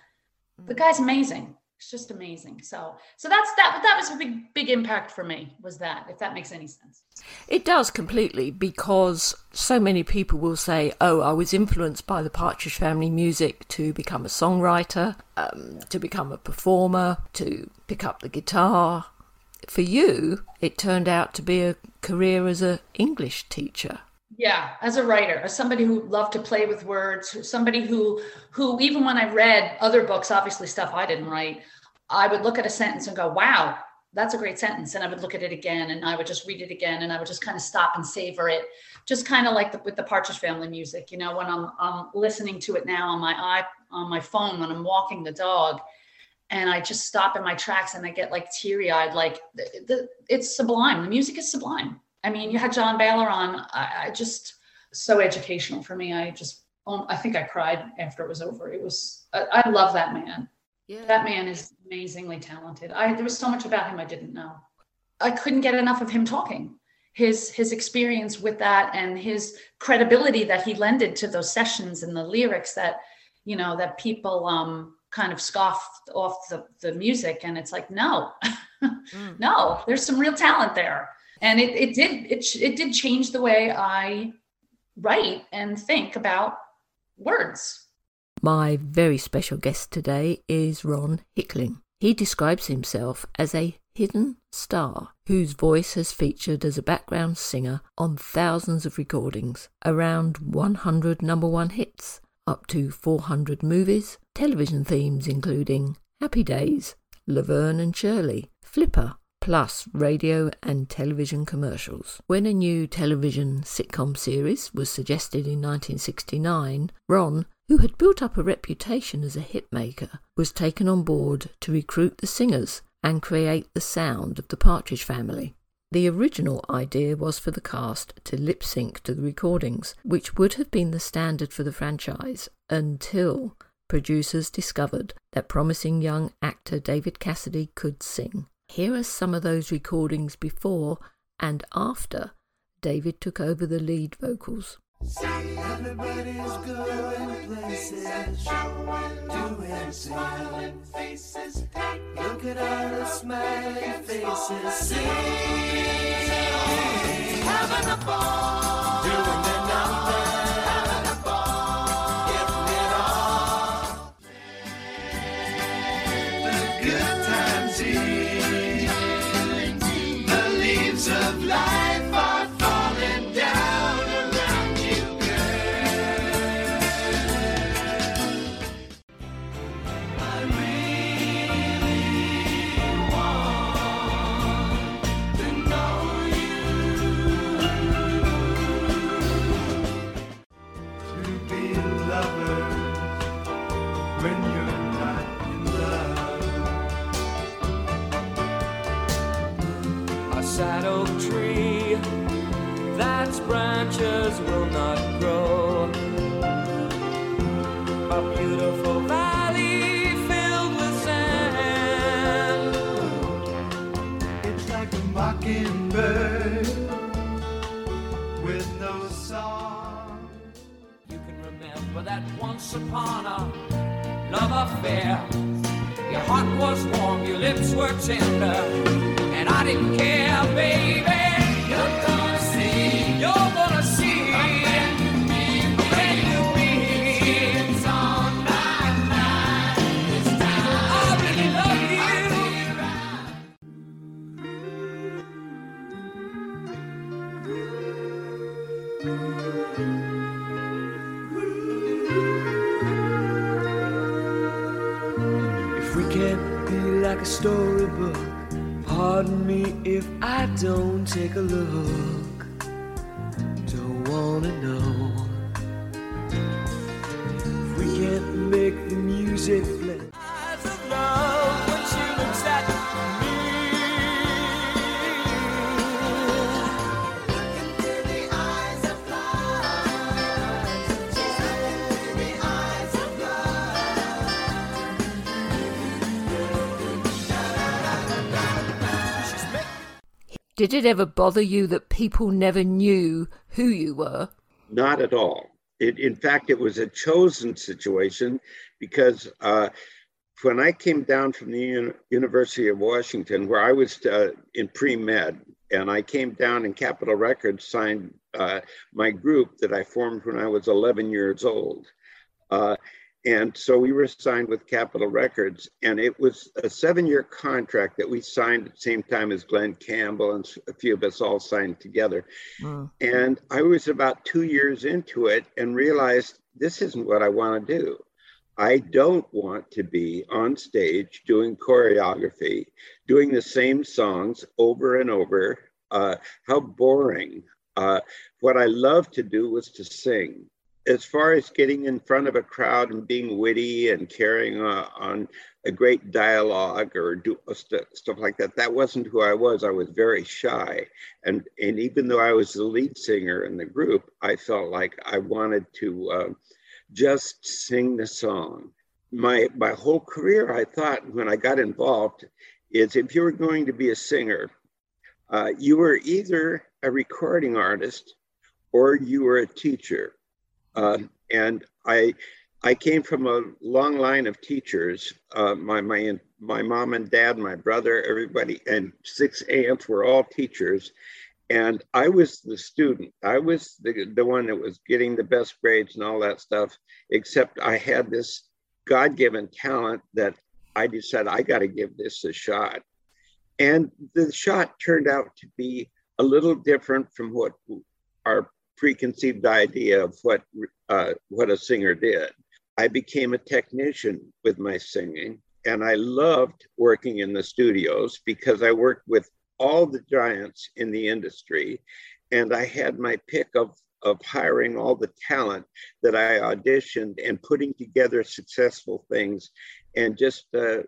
[SPEAKER 15] The guy's amazing. It's just amazing. So so that's that but that was a big big impact for me was that if that makes any sense.
[SPEAKER 2] It does completely because so many people will say oh i was influenced by the partridge family music to become a songwriter um, to become a performer to pick up the guitar. For you it turned out to be a career as an english teacher
[SPEAKER 15] yeah as a writer as somebody who loved to play with words somebody who who even when i read other books obviously stuff i didn't write i would look at a sentence and go wow that's a great sentence. And I would look at it again and I would just read it again and I would just kind of stop and savor it. Just kind of like the, with the Partridge Family music, you know, when I'm, I'm listening to it now on my eye, on my phone, when I'm walking the dog and I just stop in my tracks and I get like teary eyed, like the, the, it's sublime. The music is sublime. I mean, you had John Bahler on, I, I just, so educational for me. I just, um, I think I cried after it was over. It was, I, I love that man. Yeah. That man is amazingly talented. I there was so much about him I didn't know. I couldn't get enough of him talking. His his experience with that and his credibility that he lended to those sessions and the lyrics that you know that people um kind of scoffed off the the music and it's like no mm. no there's some real talent there and it, it did it, it did change the way i write and think about words
[SPEAKER 2] my very special guest today is Ron Hicklin. He describes himself as a hidden star whose voice has featured as a background singer on thousands of recordings, around 100 number one hits, up to 400 movies, television themes including Happy Days, Laverne and Shirley, Flipper, plus radio and television commercials. When a new television sitcom series was suggested in 1969, Ron who had built up a reputation as a hitmaker, was taken on board to recruit the singers and create the sound of the Partridge family. The original idea was for the cast to lip sync to the recordings, which would have been the standard for the franchise until producers discovered that promising young actor David Cassidy could sing. Here are some of those recordings before and after David took over the lead vocals. Everybody's going places, doing faces. Look at all the smiling faces, having a ball, doing
[SPEAKER 16] mockingbird with no song.
[SPEAKER 13] You can remember that once upon a love affair. Your heart was warm, your lips were tender and I didn't care, baby.
[SPEAKER 2] Did it ever bother you that people never knew who you were?
[SPEAKER 8] Not at all. It, in fact, it was a chosen situation because uh, when I came down from the Uni- University of Washington, where I was uh, in pre med, and I came down and Capitol Records signed uh, my group that I formed when I was 11 years old. And so we were signed with Capitol Records, and it was a seven year contract that we signed at the same time as Glen Campbell and a few of us all signed together.
[SPEAKER 2] Mm.
[SPEAKER 8] And I was about two years into it and realized this isn't what I want to do. I don't want to be on stage doing choreography, doing the same songs over and over. Uh, how boring. Uh, what I love to do was to sing. As far as getting in front of a crowd and being witty and carrying uh, on a great dialogue or do uh, st- stuff like that, that wasn't who I was. I was very shy, and and even though I was the lead singer in the group, I felt like I wanted to uh, just sing the song. My my whole career, I thought when I got involved, is if you were going to be a singer, uh, you were either a recording artist or you were a teacher. Uh, and I I came from a long line of teachers. Uh, my my my mom and dad, my brother, everybody, and six aunts were all teachers and I was the student. I was the, the one that was getting the best grades and all that stuff, except I had this God given talent that I decided I got to give this a shot. And the shot turned out to be a little different from what our preconceived idea of what, uh, what a singer did. I became a technician with my singing. And I loved working in the studios because I worked with all the giants in the industry. And I had my pick of, of hiring all the talent that I auditioned and putting together successful things and just uh,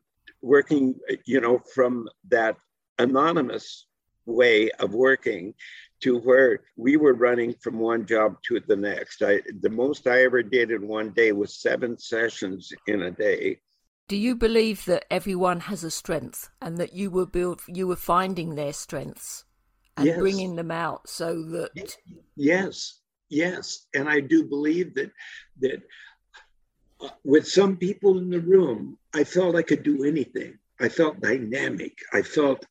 [SPEAKER 8] working, you know, from that anonymous way of working to where we were running from one job to the next. I, the most I ever did in one day was seven sessions in a day.
[SPEAKER 2] Do you believe that everyone has a strength and that you were built you were finding their strengths and yes. bringing them out so that
[SPEAKER 8] yes. Yes. And i do believe that that uh, with some people in the room i felt i could do anything. I felt dynamic. I felt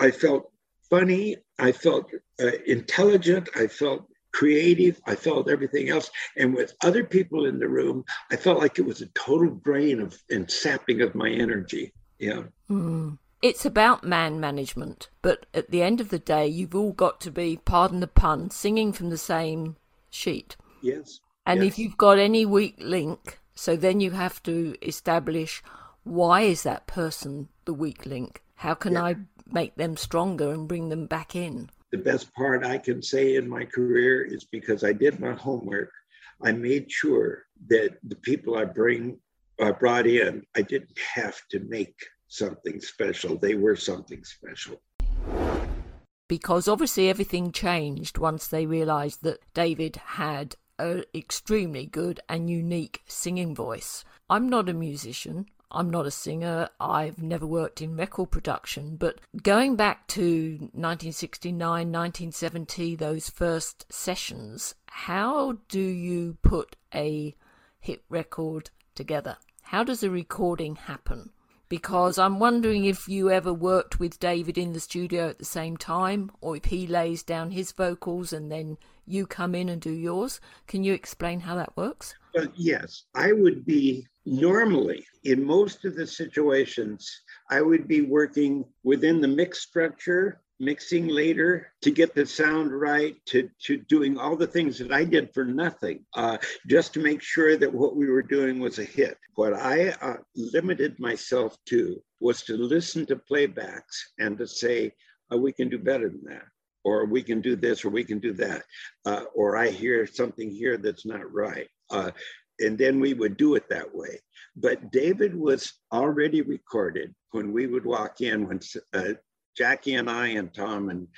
[SPEAKER 8] i felt funny i felt uh, intelligent i felt creative. I felt everything else. And with other people in the room, I felt like it was a total drain of and sapping of my energy. Yeah.
[SPEAKER 2] Mm. It's about man management, but at the end of the day, you've all got to be, pardon the pun, singing from the same sheet.
[SPEAKER 8] Yes.
[SPEAKER 2] And
[SPEAKER 8] yes.
[SPEAKER 2] if you've got any weak link, so then you have to establish why is that person the weak link? How can yeah. I make them stronger and bring them back in?
[SPEAKER 8] the best part I can say in my career is because I did my homework. I made sure that the people I bring I brought in, I didn't have to make something special. They were something special.
[SPEAKER 2] Because obviously everything changed once they realised that David had an extremely good and unique singing voice. I'm not a musician. I'm not a singer. I've never worked in record production. But going back to 1969, 1970, those first sessions, how do you put a hit record together? How does a recording happen? Because I'm wondering if you ever worked with David in the studio at the same time, or if he lays down his vocals and then you come in and do yours. Can you explain how that works?
[SPEAKER 8] Uh, yes, I would be normally in most of the situations, I would be working within the mix structure, mixing later to get the sound right, to, to doing all the things that I did for nothing, uh, just to make sure that what we were doing was a hit. What I uh, limited myself to was to listen to playbacks and to say, oh, we can do better than that or we can do this or we can do that uh, or i hear something here that's not right uh, and then we would do it that way. But david was already recorded when we would walk in when uh, jackie and i and tom and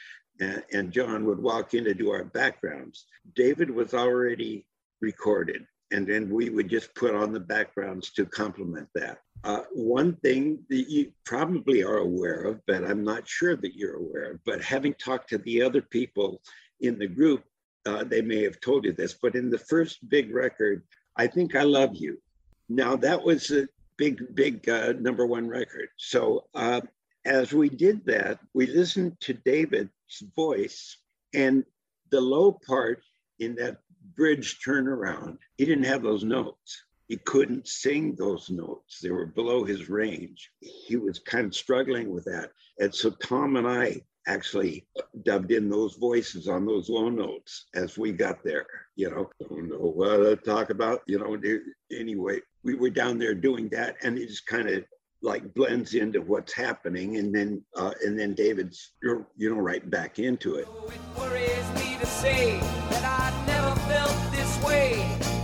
[SPEAKER 8] and john would walk in to do our backgrounds. David was already recorded and then we would just put on the backgrounds to complement that. Uh, one thing that you probably are aware of, but I'm not sure that you're aware of, but having talked to the other people in the group, uh, they may have told you this, but in the first big record, I Think I Love You. Now, that was a big, big uh, number one record. So, uh, as we did that, we listened to David's voice, and the low part in that bridge turnaround, he didn't have those notes he couldn't sing those notes. They were below his range. He was kind of struggling with that. And so Tom and I actually dubbed in those voices on those low notes as we got there. You know, don't know what to talk about. You know, anyway, we were down there doing that, and it just kind of like blends into what's happening, and then uh, and then David's you're you know right back into it.
[SPEAKER 13] It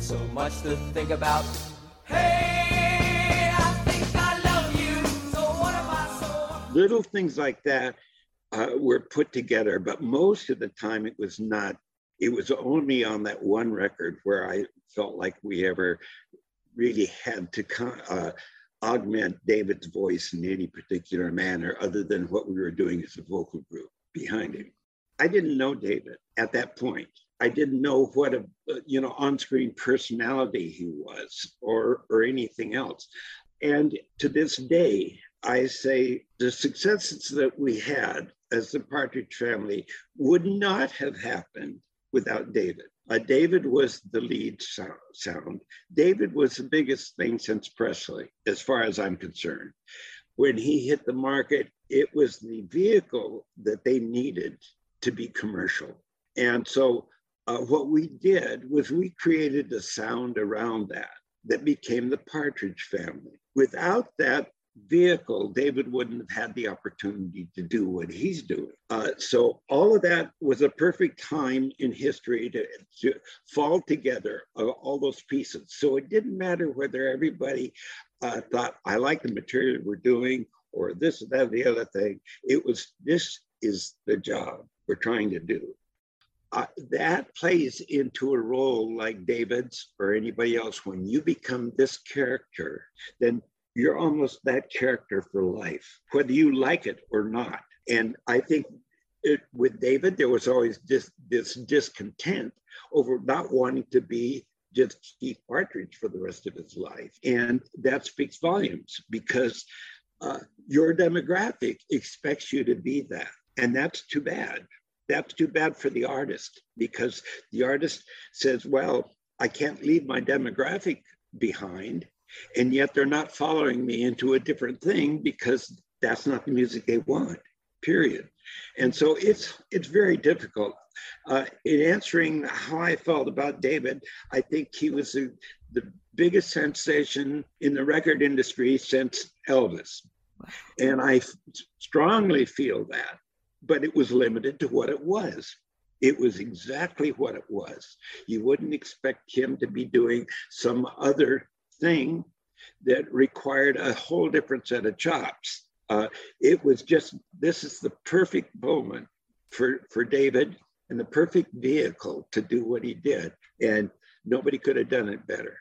[SPEAKER 13] so much to think about. Hey, I think I love you. So what am I so
[SPEAKER 8] Little things like that uh, were put together, but most of the time it was not. It was only on that one record where I felt like we ever really had to uh, augment David's voice in any particular manner other than what we were doing as a vocal group behind him. I didn't know David at that point. I didn't know what a you know on-screen personality he was or or anything else. And to this day, I say the successes that we had as the Partridge family would not have happened without David. Uh, David was the lead sound. David was the biggest thing since Presley, as far as I'm concerned. When he hit the market, it was the vehicle that they needed to be commercial. And so uh, what we did was we created a sound around that that became the Partridge family. Without that vehicle, David wouldn't have had the opportunity to do what he's doing. Uh, so all of that was a perfect time in history to, to fall together, uh, all those pieces. So it didn't matter whether everybody uh, thought, I like the material we're doing, or this, that, the other thing. It was, this is the job we're trying to do. Uh, that plays into a role like David's or anybody else. When you become this character, then you're almost that character for life, whether you like it or not. And I think it, with David, there was always this, this discontent over not wanting to be just Keith Partridge for the rest of his life. And that speaks volumes because uh, your demographic expects you to be that. And that's too bad that's too bad for the artist because the artist says, well, I can't leave my demographic behind. And yet they're not following me into a different thing because that's not the music they want, period. And so it's it's very difficult. Uh, in answering how I felt about David, I think he was the, the biggest sensation in the record industry since Elvis. And I strongly feel that but it was limited to what it was. It was exactly what it was. You wouldn't expect him to be doing some other thing that required a whole different set of chops. Uh, it was just this is the perfect moment for for David and the perfect vehicle to do what he did, and nobody could have done it better.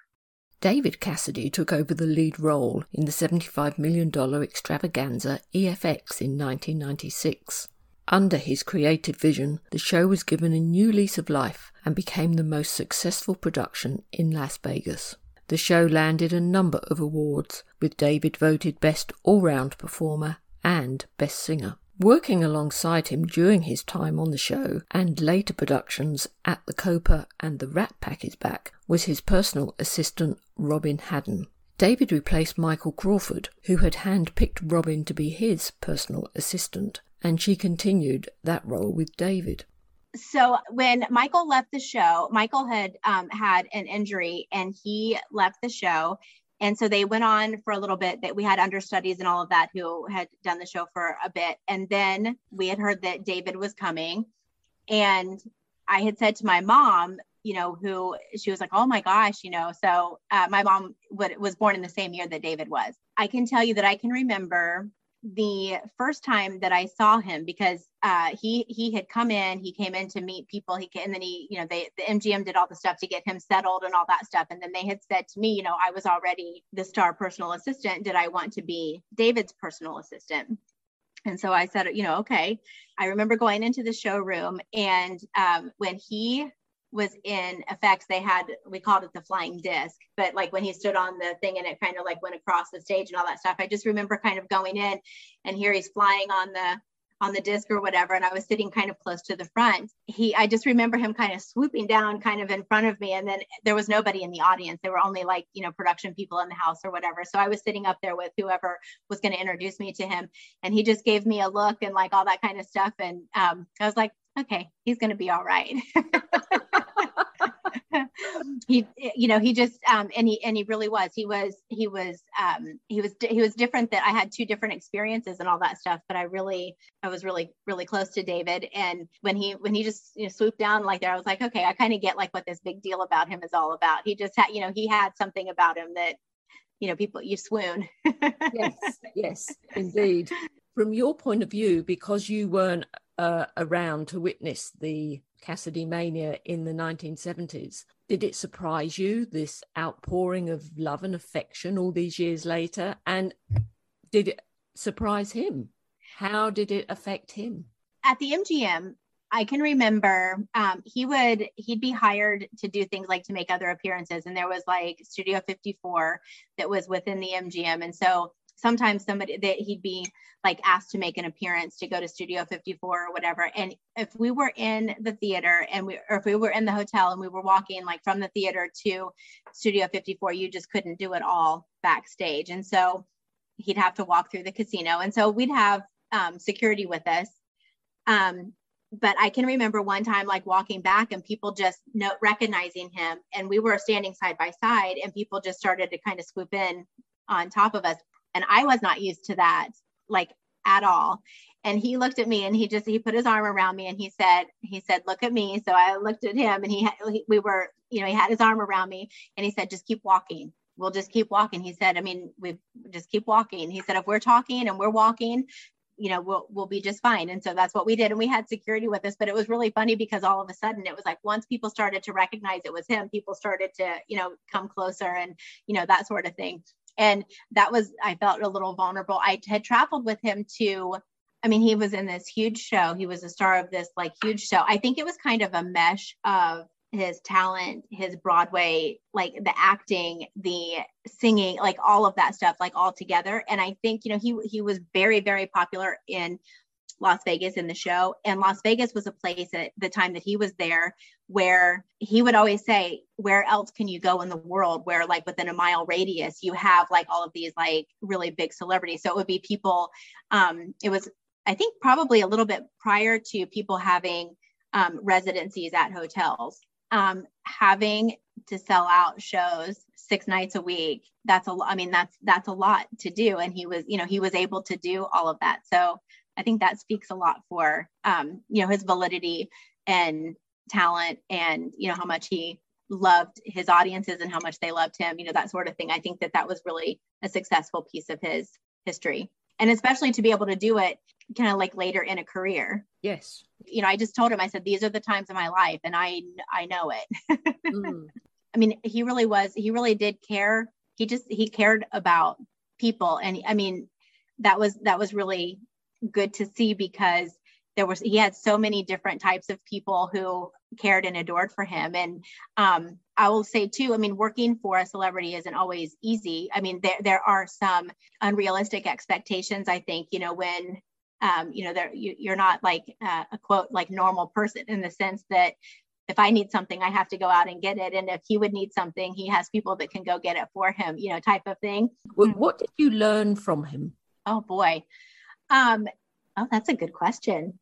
[SPEAKER 2] David Cassidy took over the lead role in the $75 million extravaganza EFX in 1996. Under his creative vision, the show was given a new lease of life and became the most successful production in Las Vegas. The show landed a number of awards, with David voted Best All Round Performer and Best Singer. Working alongside him during his time on the show and later productions at the Copa and the Rat Pack is Back was his personal assistant Robin Haddon. David replaced Michael Crawford, who had hand-picked Robin to be his personal assistant, and she continued that role with David.
[SPEAKER 1] So when Michael left the show, Michael had um, had an injury and he left the show. And so they went on for a little bit that we had understudies and all of that who had done the show for a bit. And then we had heard that David was coming. And I had said to my mom, you know, who she was like, oh my gosh, you know. So uh, my mom was born in the same year that David was. I can tell you that I can remember the first time that I saw him because uh, he he had come in, he came in to meet people. He and then he, you know, they the MGM did all the stuff to get him settled and all that stuff. And then they had said to me, you know, I was already the star personal assistant. Did I want to be David's personal assistant? And so I said, you know, okay. I remember going into the showroom, and um, when he was in EFX, they had we called it the flying disc, but like when he stood on the thing and it kind of like went across the stage and all that stuff. I just remember kind of going in and here he's flying on the on the disc or whatever and i was sitting kind of close to the front he i just remember him kind of swooping down kind of in front of me and then there was nobody in the audience there were only like you know production people in the house or whatever so i was sitting up there with whoever was going to introduce me to him and he just gave me a look and like all that kind of stuff and um, i was like okay he's going to be all right. He you know he just um and he and he really was. He was he was um he was he was different that i had two different experiences and all that stuff but i really i was really really close to david. And when he when he just you know swooped down like there i was like okay i kind of get like what this big deal about him is all about. He just had you know he had something about him that you know people you swoon.
[SPEAKER 2] Yes yes indeed. From your point of view because you weren't uh, around to witness the Cassidy mania in the 1970s. Did it surprise you, this outpouring of love and affection all these years later? And did it surprise him? How did it affect him?
[SPEAKER 1] At the MGM, I can remember um, he would he'd be hired to do things like to make other appearances, and there was like Studio 54 that was within the MGM, and so sometimes somebody that he'd be like asked to make an appearance to go to Studio 54 or whatever. And if we were in the theater and we, or if we were in the hotel and we were walking like from the theater to Studio 54, you just couldn't do it all backstage. And so he'd have to walk through the casino. And so we'd have um, security with us. Um, but I can remember one time like walking back and people just no recognizing him and we were standing side by side and people just started to kind of swoop in on top of us and I was not used to that like at all. And he looked at me and he just he put his arm around me and he said he said look at me. So I looked at him and he, had, we were you know he had his arm around me and he said just keep walking. We'll just keep walking. He said I mean we just keep walking. He said if we're talking and we're walking you know we'll we'll be just fine and so that's what we did and we had security with us but it was really funny because all of a sudden it was like once people started to recognize it was him people started to you know come closer and you know that sort of thing and that was i felt a little vulnerable. I had traveled with him to i mean he was in this huge show. He was a star of this like huge show. I think it was kind of a mesh of his talent his broadway like the acting the singing like all of that stuff like all together. And i think you know he he was very very popular in Las Vegas in the show. And Las Vegas was a place at the time that he was there where he would always say, Where else can you go in the world where, like, within a mile radius, you have like all of these like really big celebrities? So it would be people, um, it was, I think, probably a little bit prior to people having um, residencies at hotels. Um, having to sell out shows six nights a week that's a lot i mean that's that's a lot to do and he was you know he was able to do all of that so I think that speaks a lot for um, you know his validity and talent, and you know how much he loved his audiences and how much they loved him. You know that sort of thing. I think that that was really a successful piece of his history, and especially to be able to do it kind of like later in a career.
[SPEAKER 2] Yes.
[SPEAKER 1] You know, I just told him I said these are the times of my life, and I I know it. mm. I mean, he really was. He really did care. He just he cared about people, and I mean, that was that was really good to see because there was he had so many different types of people who cared and adored for him and um, i will say too i mean working for a celebrity isn't always easy i mean there, there are some unrealistic expectations i think you know when um, you know there you, you're not like uh, a quote like normal person in the sense that if I need something, I have to go out and get it. And if he would need something, he has people that can go get it for him, you know, type of thing.
[SPEAKER 2] What did you learn from him?
[SPEAKER 1] Oh boy. Um, oh, that's a good question.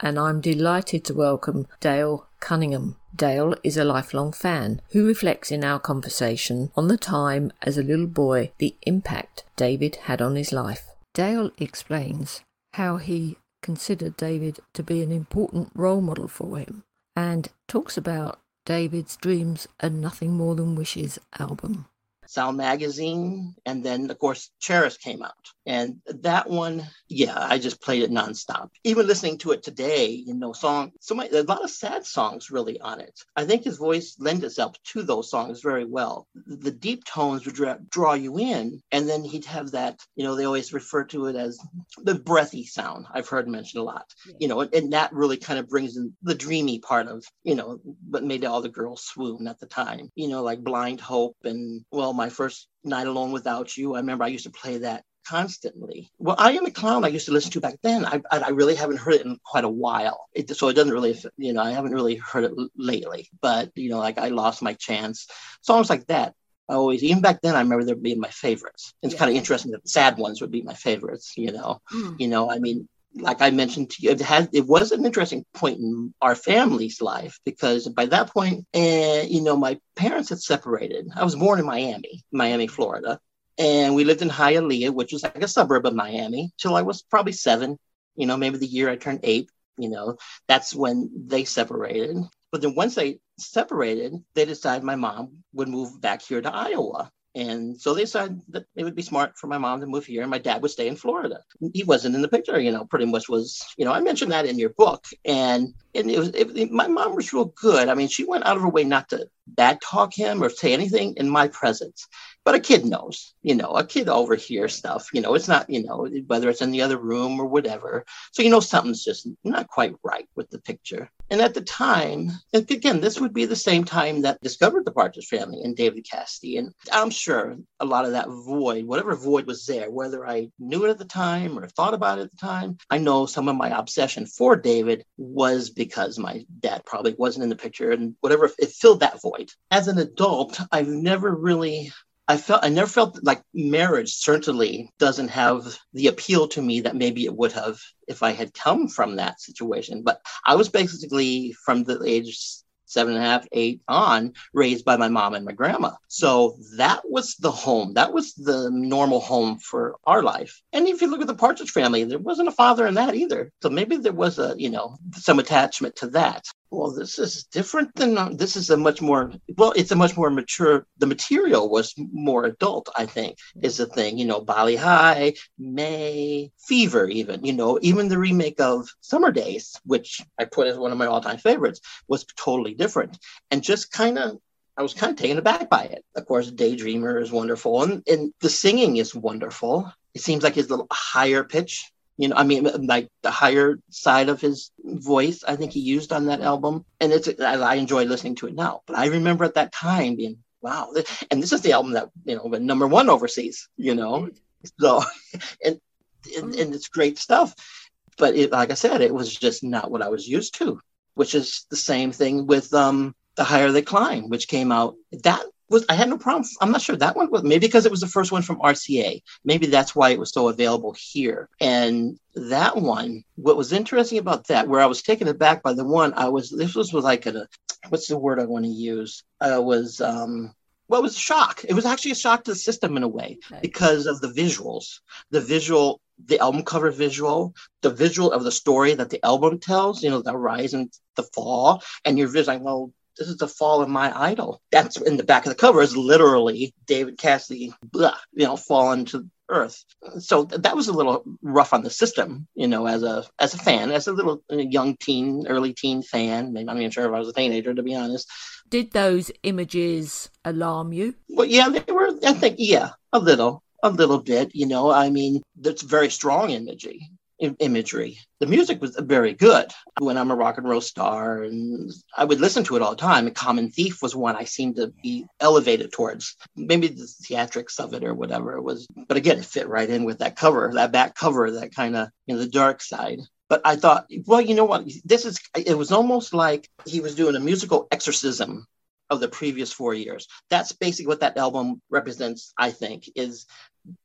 [SPEAKER 2] And I'm delighted to welcome Dale Cunningham. Dale is a lifelong fan who reflects in our conversation on the time as a little boy the impact David had on his life. Dale explains how he considered David to be an important role model for him and talks about David's Dreams and Nothing More Than Wishes album.
[SPEAKER 17] Sound Magazine, and then of course Cherish came out. And that one, yeah, I just played it nonstop. Even listening to it today, you know, song, so many, a lot of sad songs really on it. I think his voice lends itself to those songs very well. The deep tones would dra- draw you in, and then he'd have that, you know, they always refer to it as the breathy sound. I've heard mentioned a lot, yeah. you know, and, and that really kind of brings in the dreamy part of, you know, what made all the girls swoon at the time, you know, like Blind Hope and, well, my first Night Alone Without You. I remember I used to play that constantly. Well, I Am a Clown I used to listen to back then. I, I really haven't heard it in quite a while. It, so it doesn't really, you know, I haven't really heard it lately. But, you know, like I Lost My Chance, songs like that. I always, even back then, I remember them being my favorites. It's yeah. kind of interesting that the sad ones would be my favorites, you know. Mm. You know, I mean, like I mentioned to you, it had it was an interesting point in our family's life because by that point, uh, you know, my parents had separated. I was born in Miami, Miami, Florida, and we lived in Hialeah, which was like a suburb of Miami, till I was probably seven. You know, maybe the year I turned eight. You know, that's when they separated. But then once they separated, they decided my mom would move back here to Iowa. And so they decided that it would be smart for my mom to move here and my dad would stay in Florida. He wasn't in the picture, you know, pretty much was, you know, I mentioned that in your book. And, and it was, it, my mom was real good. I mean, she went out of her way not to bad talk him or say anything in my presence but a kid knows you know a kid overhears stuff you know it's not you know whether it's in the other room or whatever. So you know something's just not quite right with the picture. And at the time again this would be the same time that discovered the partridge family and david cassidy and i'm sure a lot of that void whatever void was there whether i knew it at the time or thought about it at the time i know some of my obsession for david was because my dad probably wasn't in the picture and whatever it filled that void. As an adult i've never really I felt I never felt like marriage certainly doesn't have the appeal to me that maybe it would have if I had come from that situation. But I was basically from the age seven and a half, eight on, raised by my mom and my grandma. So that was the home. That was the normal home for our life. And if you look at the Partridge family, there wasn't a father in that either. So maybe there was a, you know, some attachment to that well, this is different than uh, this is a much more well, it's a much more mature. The material was more adult, I think, is the thing. You know, Bali Ha'i, May, Fever, even you know, even the remake of Summer Days, which I put as one of my all-time favorites, was totally different and just kind of I was kind of taken aback by it. Of course, Daydreamer is wonderful, and, and the singing is wonderful. It seems like his little higher pitch you know i mean like the higher side of his voice i think he used on that album. And it's i enjoy listening to it now. But i remember at that time being wow and this is the album that you know went number one overseas you know? So and and, and it's great stuff. But it, like i said it was just not what i was used to which is the same thing with um the higher they climb which came out that was I had no problem. I'm not sure that one was maybe because it was the first one from RCA. Maybe that's why it was so available here. And that one, what was interesting about that, where I was taken aback by the one I was this was, was like a what's the word I want to use? Uh, was um well, it was a shock. It was actually a shock to the system in a way okay. because of the visuals, the visual, the album cover visual, the visual of the story that the album tells. You know, the rise and the fall, and you're visualizing, well, this is the fall of my idol. That's in the back of the cover is literally David Cassidy, blah, you know, falling to earth. So that was a little rough on the system, you know, as a as a fan, as a little uh, young teen, early teen fan. Maybe I'm not even sure if I was a teenager, to be honest.
[SPEAKER 2] Did those images alarm you?
[SPEAKER 17] Well, yeah, they were. I think, yeah, a little, a little bit. You know, I mean, that's very strong imagery imagery. The music was very good. When I'm a rock and roll star, and I would listen to it all the time. And Common Thief was one I seemed to be elevated towards. Maybe the theatrics of it or whatever it was. But again, it fit right in with that cover, that back cover, that kind of you know the dark side. But I thought, well, you know what? This is. It was almost like he was doing a musical exorcism of the previous four years. That's basically what that album represents, I think, is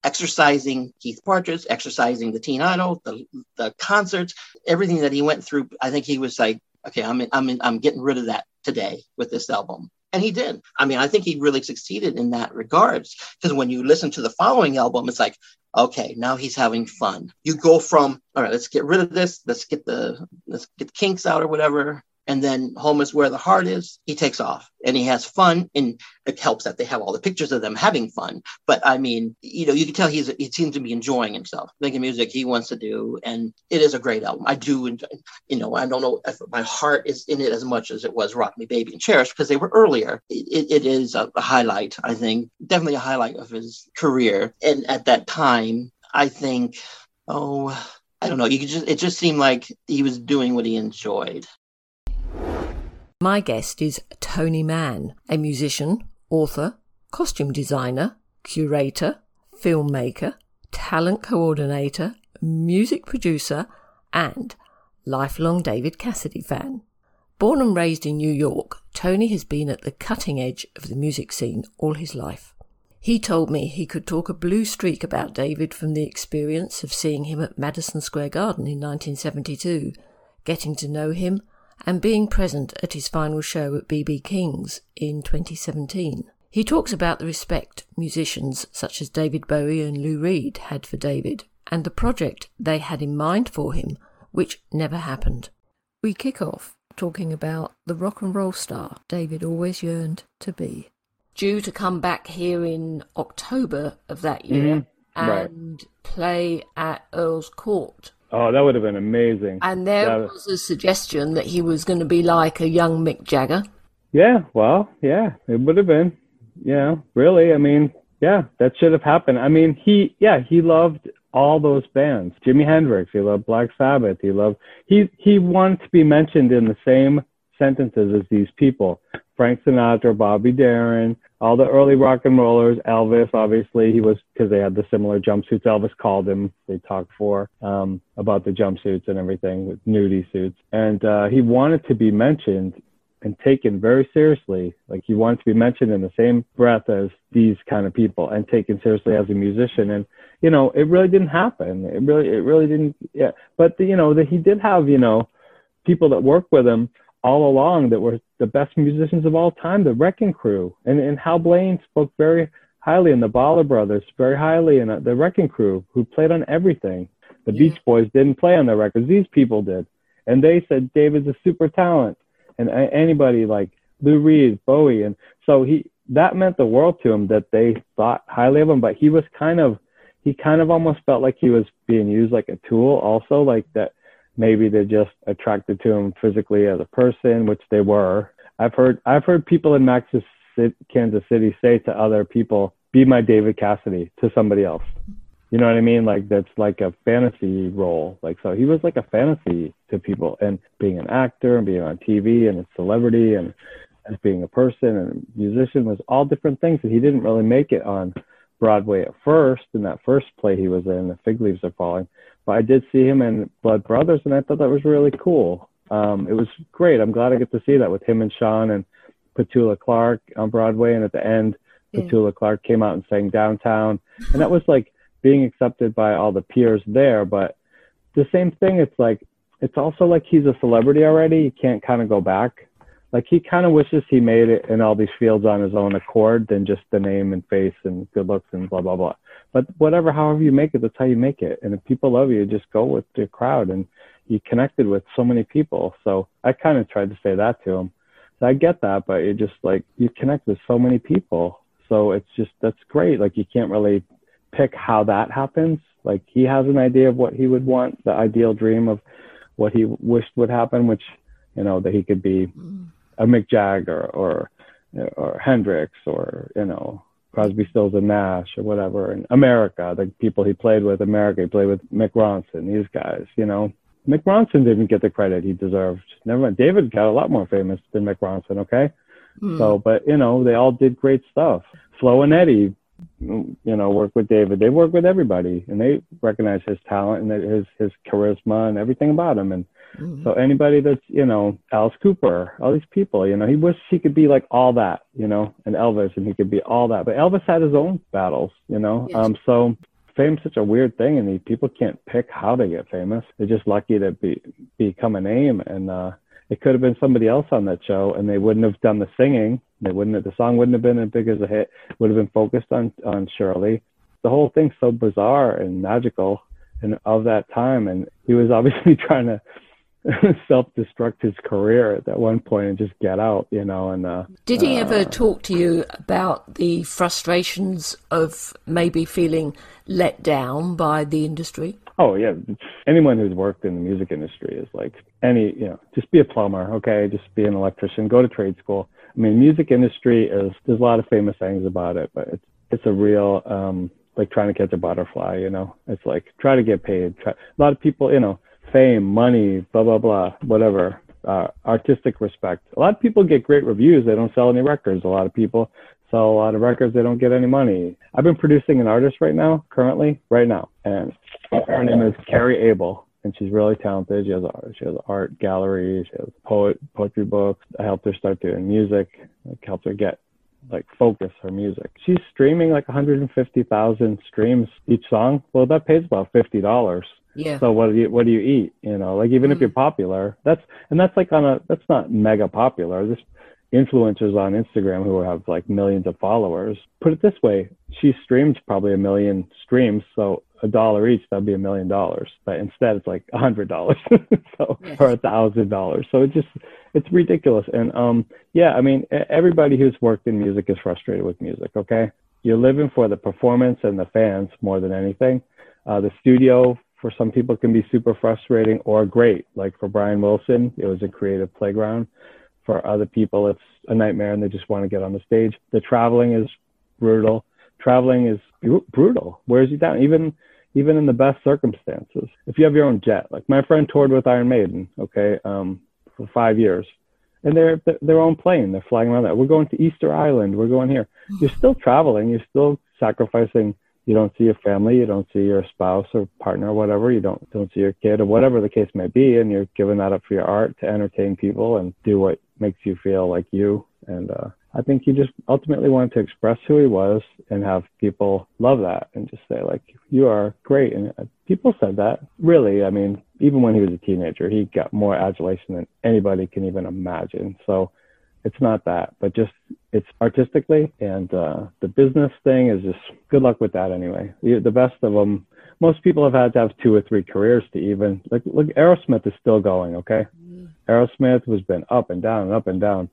[SPEAKER 17] exercising Keith Partridge, exercising the Teen Idol, the, the concerts, everything that he went through. I think he was like, okay, I'm in, I'm in, I'm getting rid of that today with this album. And he did. I mean, I think he really succeeded in that regards. Because when you listen to the following album, it's like, okay, now he's having fun. You go from, all right, let's get rid of this, let's get the let's get the kinks out or whatever, And then home is where the heart is. He takes off and he has fun. And it helps that they have all the pictures of them having fun. But I mean, you know, you can tell he's he seems to be enjoying himself, making music he wants to do. And it is a great album. I do, enjoy, you know, I don't know if my heart is in it as much as it was Rock Me Baby and Cherish because they were earlier. It, it is a, a highlight, I think, definitely a highlight of his career. And at that time, I think, oh, I don't know. You just it just seemed like he was doing what he enjoyed.
[SPEAKER 2] My guest is Tony Mann, a musician, author, costume designer, curator, filmmaker, talent coordinator, music producer, and lifelong David Cassidy fan. Born and raised in New York, Tony has been at the cutting edge of the music scene all his life. He told me he could talk a blue streak about David from the experience of seeing him at Madison Square Garden in 1972, getting to know him, and being present at his final show at BB King's in 2017. He talks about the respect musicians such as David Bowie and Lou Reed had for David, and the project they had in mind for him, which never happened. We kick off talking about the rock and roll star David always yearned to be due to come back here in October of that year.
[SPEAKER 18] Mm-hmm. Right.
[SPEAKER 2] and play at Earl's Court.
[SPEAKER 18] Oh, that would have been amazing.
[SPEAKER 2] And there
[SPEAKER 18] That-
[SPEAKER 2] was a suggestion that he was going to be like a young Mick Jagger.
[SPEAKER 18] Yeah, well, yeah, it would have been. Yeah, really. I mean, yeah, that should have happened. I mean, he, yeah, he loved all those bands. Jimi Hendrix, he loved Black Sabbath, he loved. He he wanted to be mentioned in the same sentences as these people: Frank Sinatra, Bobby Darin, all the early rock and rollers. Elvis, obviously, he was because they had the similar jumpsuits. Elvis called him. They talked for um, about the jumpsuits and everything with nudie suits, and uh, he wanted to be mentioned and taken very seriously. Like he wanted to be mentioned in the same breath as these kind of people and taken seriously as a musician. And you know, it really didn't happen. It really, it really didn't. Yeah, but the, you know that he did have you know people that worked with him all along that were the best musicians of all time, the Wrecking Crew, and and Hal Blaine spoke very highly, and the Bahler Brothers very highly, and uh, the Wrecking Crew who played on everything. The Beach Boys didn't play on their records; these people did, and they said David's a super talent. And a- anybody like Lou Reed, Bowie, and so he that meant the world to him that they thought highly of him. But he was kind of he kind of almost felt like he was being used like a tool, also like that maybe they're just attracted to him physically as a person, which they were. I've heard I've heard people in Max's Kansas City say to other people, "Be my David Cassidy" to somebody else. You know what I mean? Like that's like a fantasy role. Like so he was like a fantasy to people and being an actor and being on TV and a celebrity and as being a person and a musician was all different things and he didn't really make it on Broadway at first in that first play he was in, The Fig Leaves Are Falling. But I did see him in Blood Brothers and I thought that was really cool. Um, it was great. I'm glad I get to see that with him and Shaun and Petula Clark on Broadway and at the end
[SPEAKER 2] Yeah.
[SPEAKER 18] Petula Clark came out and sang downtown. And that was like being accepted by all the peers there. But the same thing, it's like, it's also like he's a celebrity already. You can't kind of go back. Like he kind of wishes he made it in all these fields on his own accord than just the name and face and good looks and blah, blah, blah. But whatever, however you make it, that's how you make it. And if people love you, just go with the crowd. And you connected with so many people. So I kind of tried to say that to him. So I get that, but you just like, you connect with so many people. So it's just, that's great. Like you can't really pick how that happens. Like he has an idea of what he would want, the ideal dream of what he wished would happen, which, you know, that he could be mm. a Mick Jagger or, or Hendrix or, you know, Crosby, Stills and Nash or whatever. And America, the people he played with, America, he played with Mick Ronson, these guys, you know. Mick Ronson didn't get the credit he deserved. Never mind. David got a lot more famous than Mick Ronson, okay?
[SPEAKER 2] Hmm.
[SPEAKER 18] So, but you know, they all did great stuff. Flo and Eddie, you know, work with David. They work with everybody, and they recognize his talent and his his charisma and everything about him. And so anybody that's you know Alice Cooper, all these people, you know, he wished he could be like all that, you know, and Elvis, and he could be all that. But Elvis had his own battles, you know. Um, so fame's such a weird thing, and people can't pick how they get famous. They're just lucky to be become a name, and uh, it could have been somebody else on that show, and they wouldn't have done the singing. They wouldn't have, the song wouldn't have been as big as a hit. Would have been focused on on Shirley. The whole thing's so bizarre and magical, and of that time. And he was obviously trying to self-destruct his career at that one point and just get out, you know. And uh,
[SPEAKER 2] Did he
[SPEAKER 18] uh,
[SPEAKER 2] ever talk to you about the frustrations of maybe feeling let down by the industry?
[SPEAKER 18] Oh yeah, anyone who's worked in the music industry is like any you know, just be a plumber, okay, just be an electrician, go to trade school. I mean, music industry is there's a lot of famous things about it, but it's it's a real um like trying to catch a butterfly, you know. It's like try to get paid. Try, a lot of people, you know, fame, money, blah blah blah, whatever. Uh, artistic respect. A lot of people get great reviews. They don't sell any records. A lot of people sell a lot of records. They don't get any money. I've been producing an artist right now, currently, right now, and her name is Carrie Abel, and she's really talented. She has a, she has art gallery. She has poet poetry books. I helped her start doing music. I helped her get like focus her music. She's streaming like 150,000 streams each song. Well, that pays about fifty dollars.
[SPEAKER 2] Yeah.
[SPEAKER 18] So what do you what do you eat? You know, like even if you're popular, that's and that's like on a that's not mega popular. This influencers on Instagram who have like millions of followers. Put it this way, she streamed probably a million streams, so a dollar each, that'd be a million dollars. But instead it's like a hundred dollars. so or a thousand dollars. So it just it's ridiculous. And um yeah, I mean everybody who's worked in music is frustrated with music, okay? You're living for the performance and the fans more than anything. Uh, the studio for some people it can be super frustrating or great. Like for Brian Wilson, it was a creative playground. For other people, it's a nightmare and they just want to get on the stage. The traveling is brutal. Traveling is bru- brutal. Wears you down, even even in the best circumstances. If you have your own jet, like my friend toured with Iron Maiden, okay, um, for five years, and they're their own plane. They're flying around that. We're going to Easter Island. We're going here. You're still traveling. You're still sacrificing you don't see your family, you don't see your spouse or partner or whatever, you don't don't see your kid or whatever the case may be, and you're giving that up for your art to entertain people and do what makes you feel like you. And uh, I think he just ultimately wanted to express who he was and have people love that and just say like, you are great. And uh, people said that really. I mean, even when he was a teenager, he got more adulation than anybody can even imagine. So it's not that, but just it's artistically and uh, the business thing is just good luck with that anyway. The best of them, most people have had to have two or three careers to even like look. Aerosmith is still going, okay. Aerosmith was been up and down and up and down,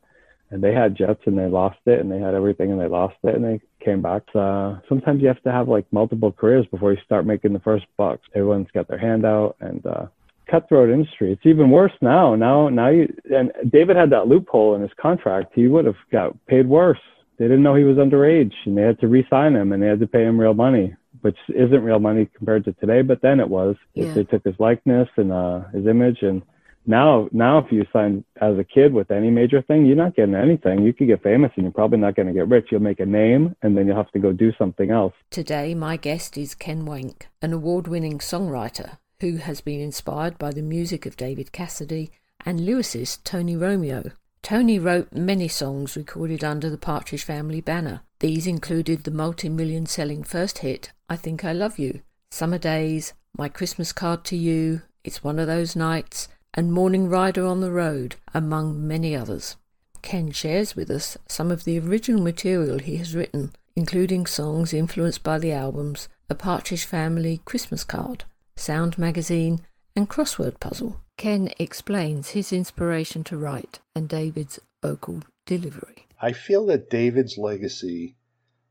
[SPEAKER 18] and they had jets and they lost it, and they had everything and they lost it, and they came back. Uh, sometimes you have to have like multiple careers before you start making the first bucks. Everyone's got their hand out, and uh, cutthroat industry. It's even worse now. Now, now you and David had that loophole in his contract. He would have got paid worse. They didn't know he was underage, and they had to re-sign him, and they had to pay him real money, which isn't real money compared to today. But then it was. They-
[SPEAKER 2] Yeah.
[SPEAKER 18] They took his likeness and uh, his image, and now, now if you sign as a kid with any major thing, you're not getting anything. You could get famous, and you're probably not going to get rich. You'll make a name, and then you'll have to go do something else.
[SPEAKER 2] Today, my guest is Ken Wank, an award winning songwriter who has been inspired by the music of David Cassidy and lyricist Tony Romeo. Tony wrote many songs recorded under the Partridge Family banner. These included the multi million selling first hit, I Think I Love You, Summer Days, My Christmas Card to You, It's One of Those Nights, and Morning Rider on the Road, among many others. Ken shares with us some of the original material he has written, including songs influenced by the albums A Partridge Family Christmas Card, Sound Magazine, and Crossword Puzzle. Ken explains his inspiration to write and David's vocal delivery.
[SPEAKER 19] I feel that David's legacy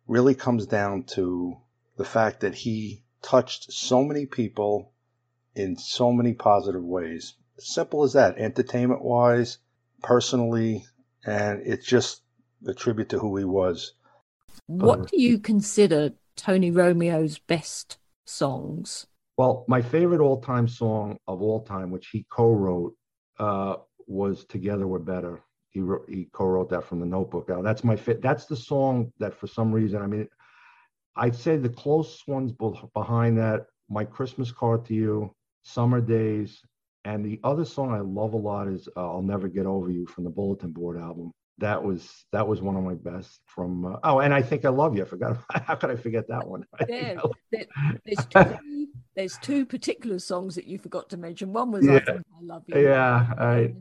[SPEAKER 19] really comes down to the fact that he touched so many people in so many positive ways. Simple as that, entertainment wise, personally, and it's just a tribute to who he was.
[SPEAKER 2] What uh, do you consider Tony Romeo's best songs?
[SPEAKER 20] Well, my favorite all-time song of all time, which he co-wrote, uh, was "Together We're Better." He wrote, he co-wrote that from the Notebook. Now, that's my fit. That's the song that, for some reason, I mean, I'd say the close ones behind that, "My Christmas Card to You," "Summer Days," and the other song I love a lot is uh, "I'll Never Get Over You" from the Bulletin Board album. That was that was one of my best from. Uh, oh, and I think I love you. I forgot. How could I forget that one?
[SPEAKER 2] There, there- there's, two, there's two particular songs that you forgot to mention. One was I Think I Love You.
[SPEAKER 20] Yeah, I,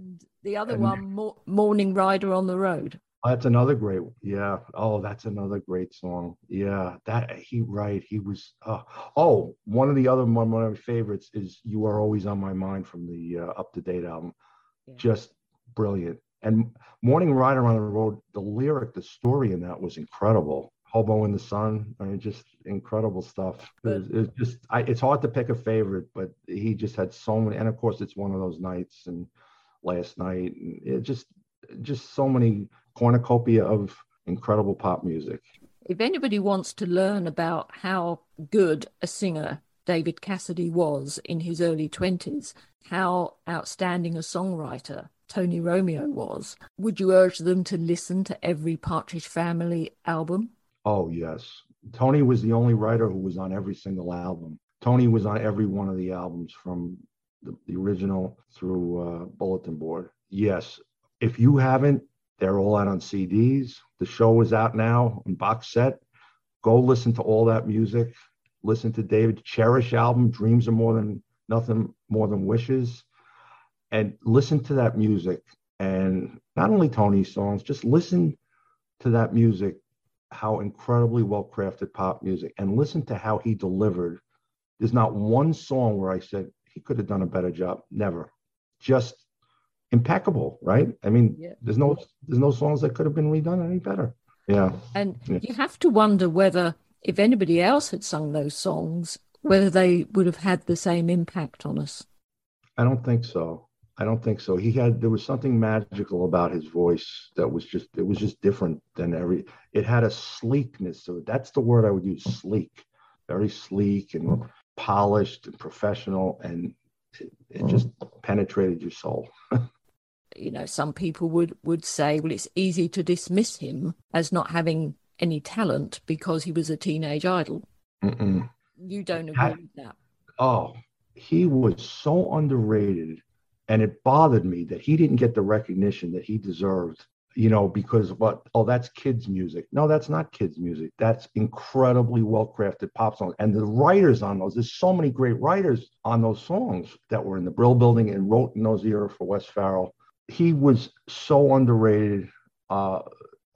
[SPEAKER 2] The other
[SPEAKER 20] and-
[SPEAKER 2] one, Mo- Morning Rider on the Road.
[SPEAKER 20] That's another great. Yeah. Oh, that's another great song. Yeah. That he right. He was. Uh, oh, one of the other one, one of my favorites is "You Are Always on My Mind" from the uh, Up to Date album. Just brilliant. And "Morning Rider on the Road," the lyric, the story in that was incredible. "Hobo in the Sun," I mean, just incredible stuff. It's it just, I, it's hard to pick a favorite, but he just had so many. And of course, it's one of those nights and last night, and it just, just so many cornucopia of incredible pop music.
[SPEAKER 2] If anybody wants to learn about how good a singer David Cassidy was in his early 20s, how outstanding a songwriter Tony Romeo was, would you urge them to listen to every Partridge Family album?
[SPEAKER 20] Oh, yes. Tony was the only writer who was on every single album. Tony was on every one of the albums from the, the original through uh, Bulletin Board. Yes. If you haven't, they're all out on CDs. The show is out now in box set. Go listen to all that music. Listen to David Cherish album, Dreams are more than nothing more than wishes. And listen to that music. And not only Tony's songs, just listen to that music, how incredibly well crafted pop music, and listen to how he delivered. There's not one song where I said he could have done a better job. Never. Just impeccable, right? I mean,
[SPEAKER 2] Yeah.
[SPEAKER 20] there's no there's no songs that could have been redone any better. Yeah.
[SPEAKER 2] And
[SPEAKER 20] Yeah.
[SPEAKER 2] you have to wonder whether, if anybody else had sung those songs, whether they would have had the same impact on us.
[SPEAKER 20] I don't think so. I don't think so. He had there was something magical about his voice that was just it was just different than every it had a sleekness to it. That's the word I would use, sleek. Very sleek and polished and professional and it, it just penetrated your soul.
[SPEAKER 2] You know, some people would, would say, well, it's easy to dismiss him as not having any talent because he was a teenage idol.
[SPEAKER 20] Mm-mm.
[SPEAKER 2] You don't agree
[SPEAKER 20] Ha-
[SPEAKER 2] with that.
[SPEAKER 20] Oh, he was so underrated. And it bothered me that he didn't get the recognition that he deserved, you know, because what, oh, that's kids' music. No, that's not kids' music. That's incredibly well crafted pop songs. And the writers on those, there's so many great writers on those songs that were in the Brill building and wrote in those era for Wes Farrell. He was so underrated uh,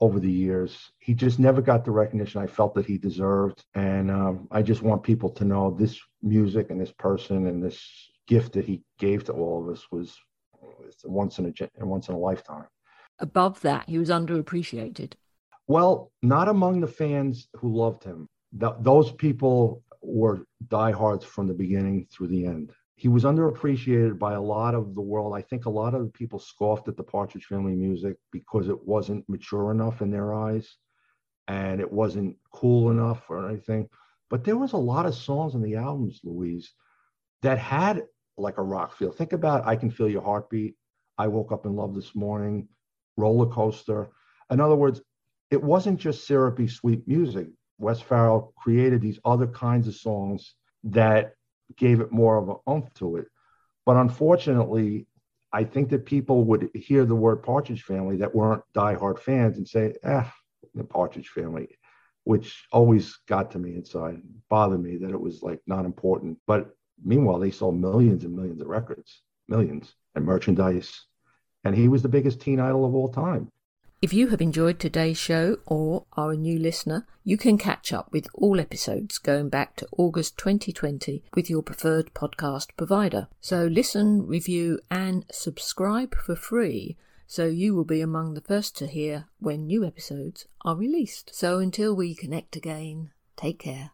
[SPEAKER 20] over the years. He just never got the recognition I felt that he deserved. And um, I just want people to know this music and this person and this gift that he gave to all of us was once in a once in a lifetime.
[SPEAKER 2] Above that, he was underappreciated.
[SPEAKER 20] Well, not among the fans who loved him. Th- those people were diehards from the beginning through the end. He was underappreciated by a lot of the world. I think a lot of the people scoffed at the Partridge Family music because it wasn't mature enough in their eyes and it wasn't cool enough or anything. But there was a lot of songs on the albums, Louise, that had like a rock feel. Think about I Can Feel Your Heartbeat, I Woke Up in Love This Morning, Roller Coaster. In other words, it wasn't just syrupy, sweet music. Wes Farrell created these other kinds of songs that gave it more of an oomph to it. But unfortunately, I think that people would hear the word Partridge Family that weren't diehard fans and say, ah, the Partridge Family, which always got to me inside, bothered me that it was like not important. But meanwhile, they sold millions and millions of records, millions, and merchandise. And he was the biggest teen idol of all time.
[SPEAKER 2] If you have enjoyed today's show or are a new listener, you can catch up with all episodes going back to August 2020 with your preferred podcast provider. So listen, review, and subscribe for free so you will be among the first to hear when new episodes are released. So until we connect again, take care.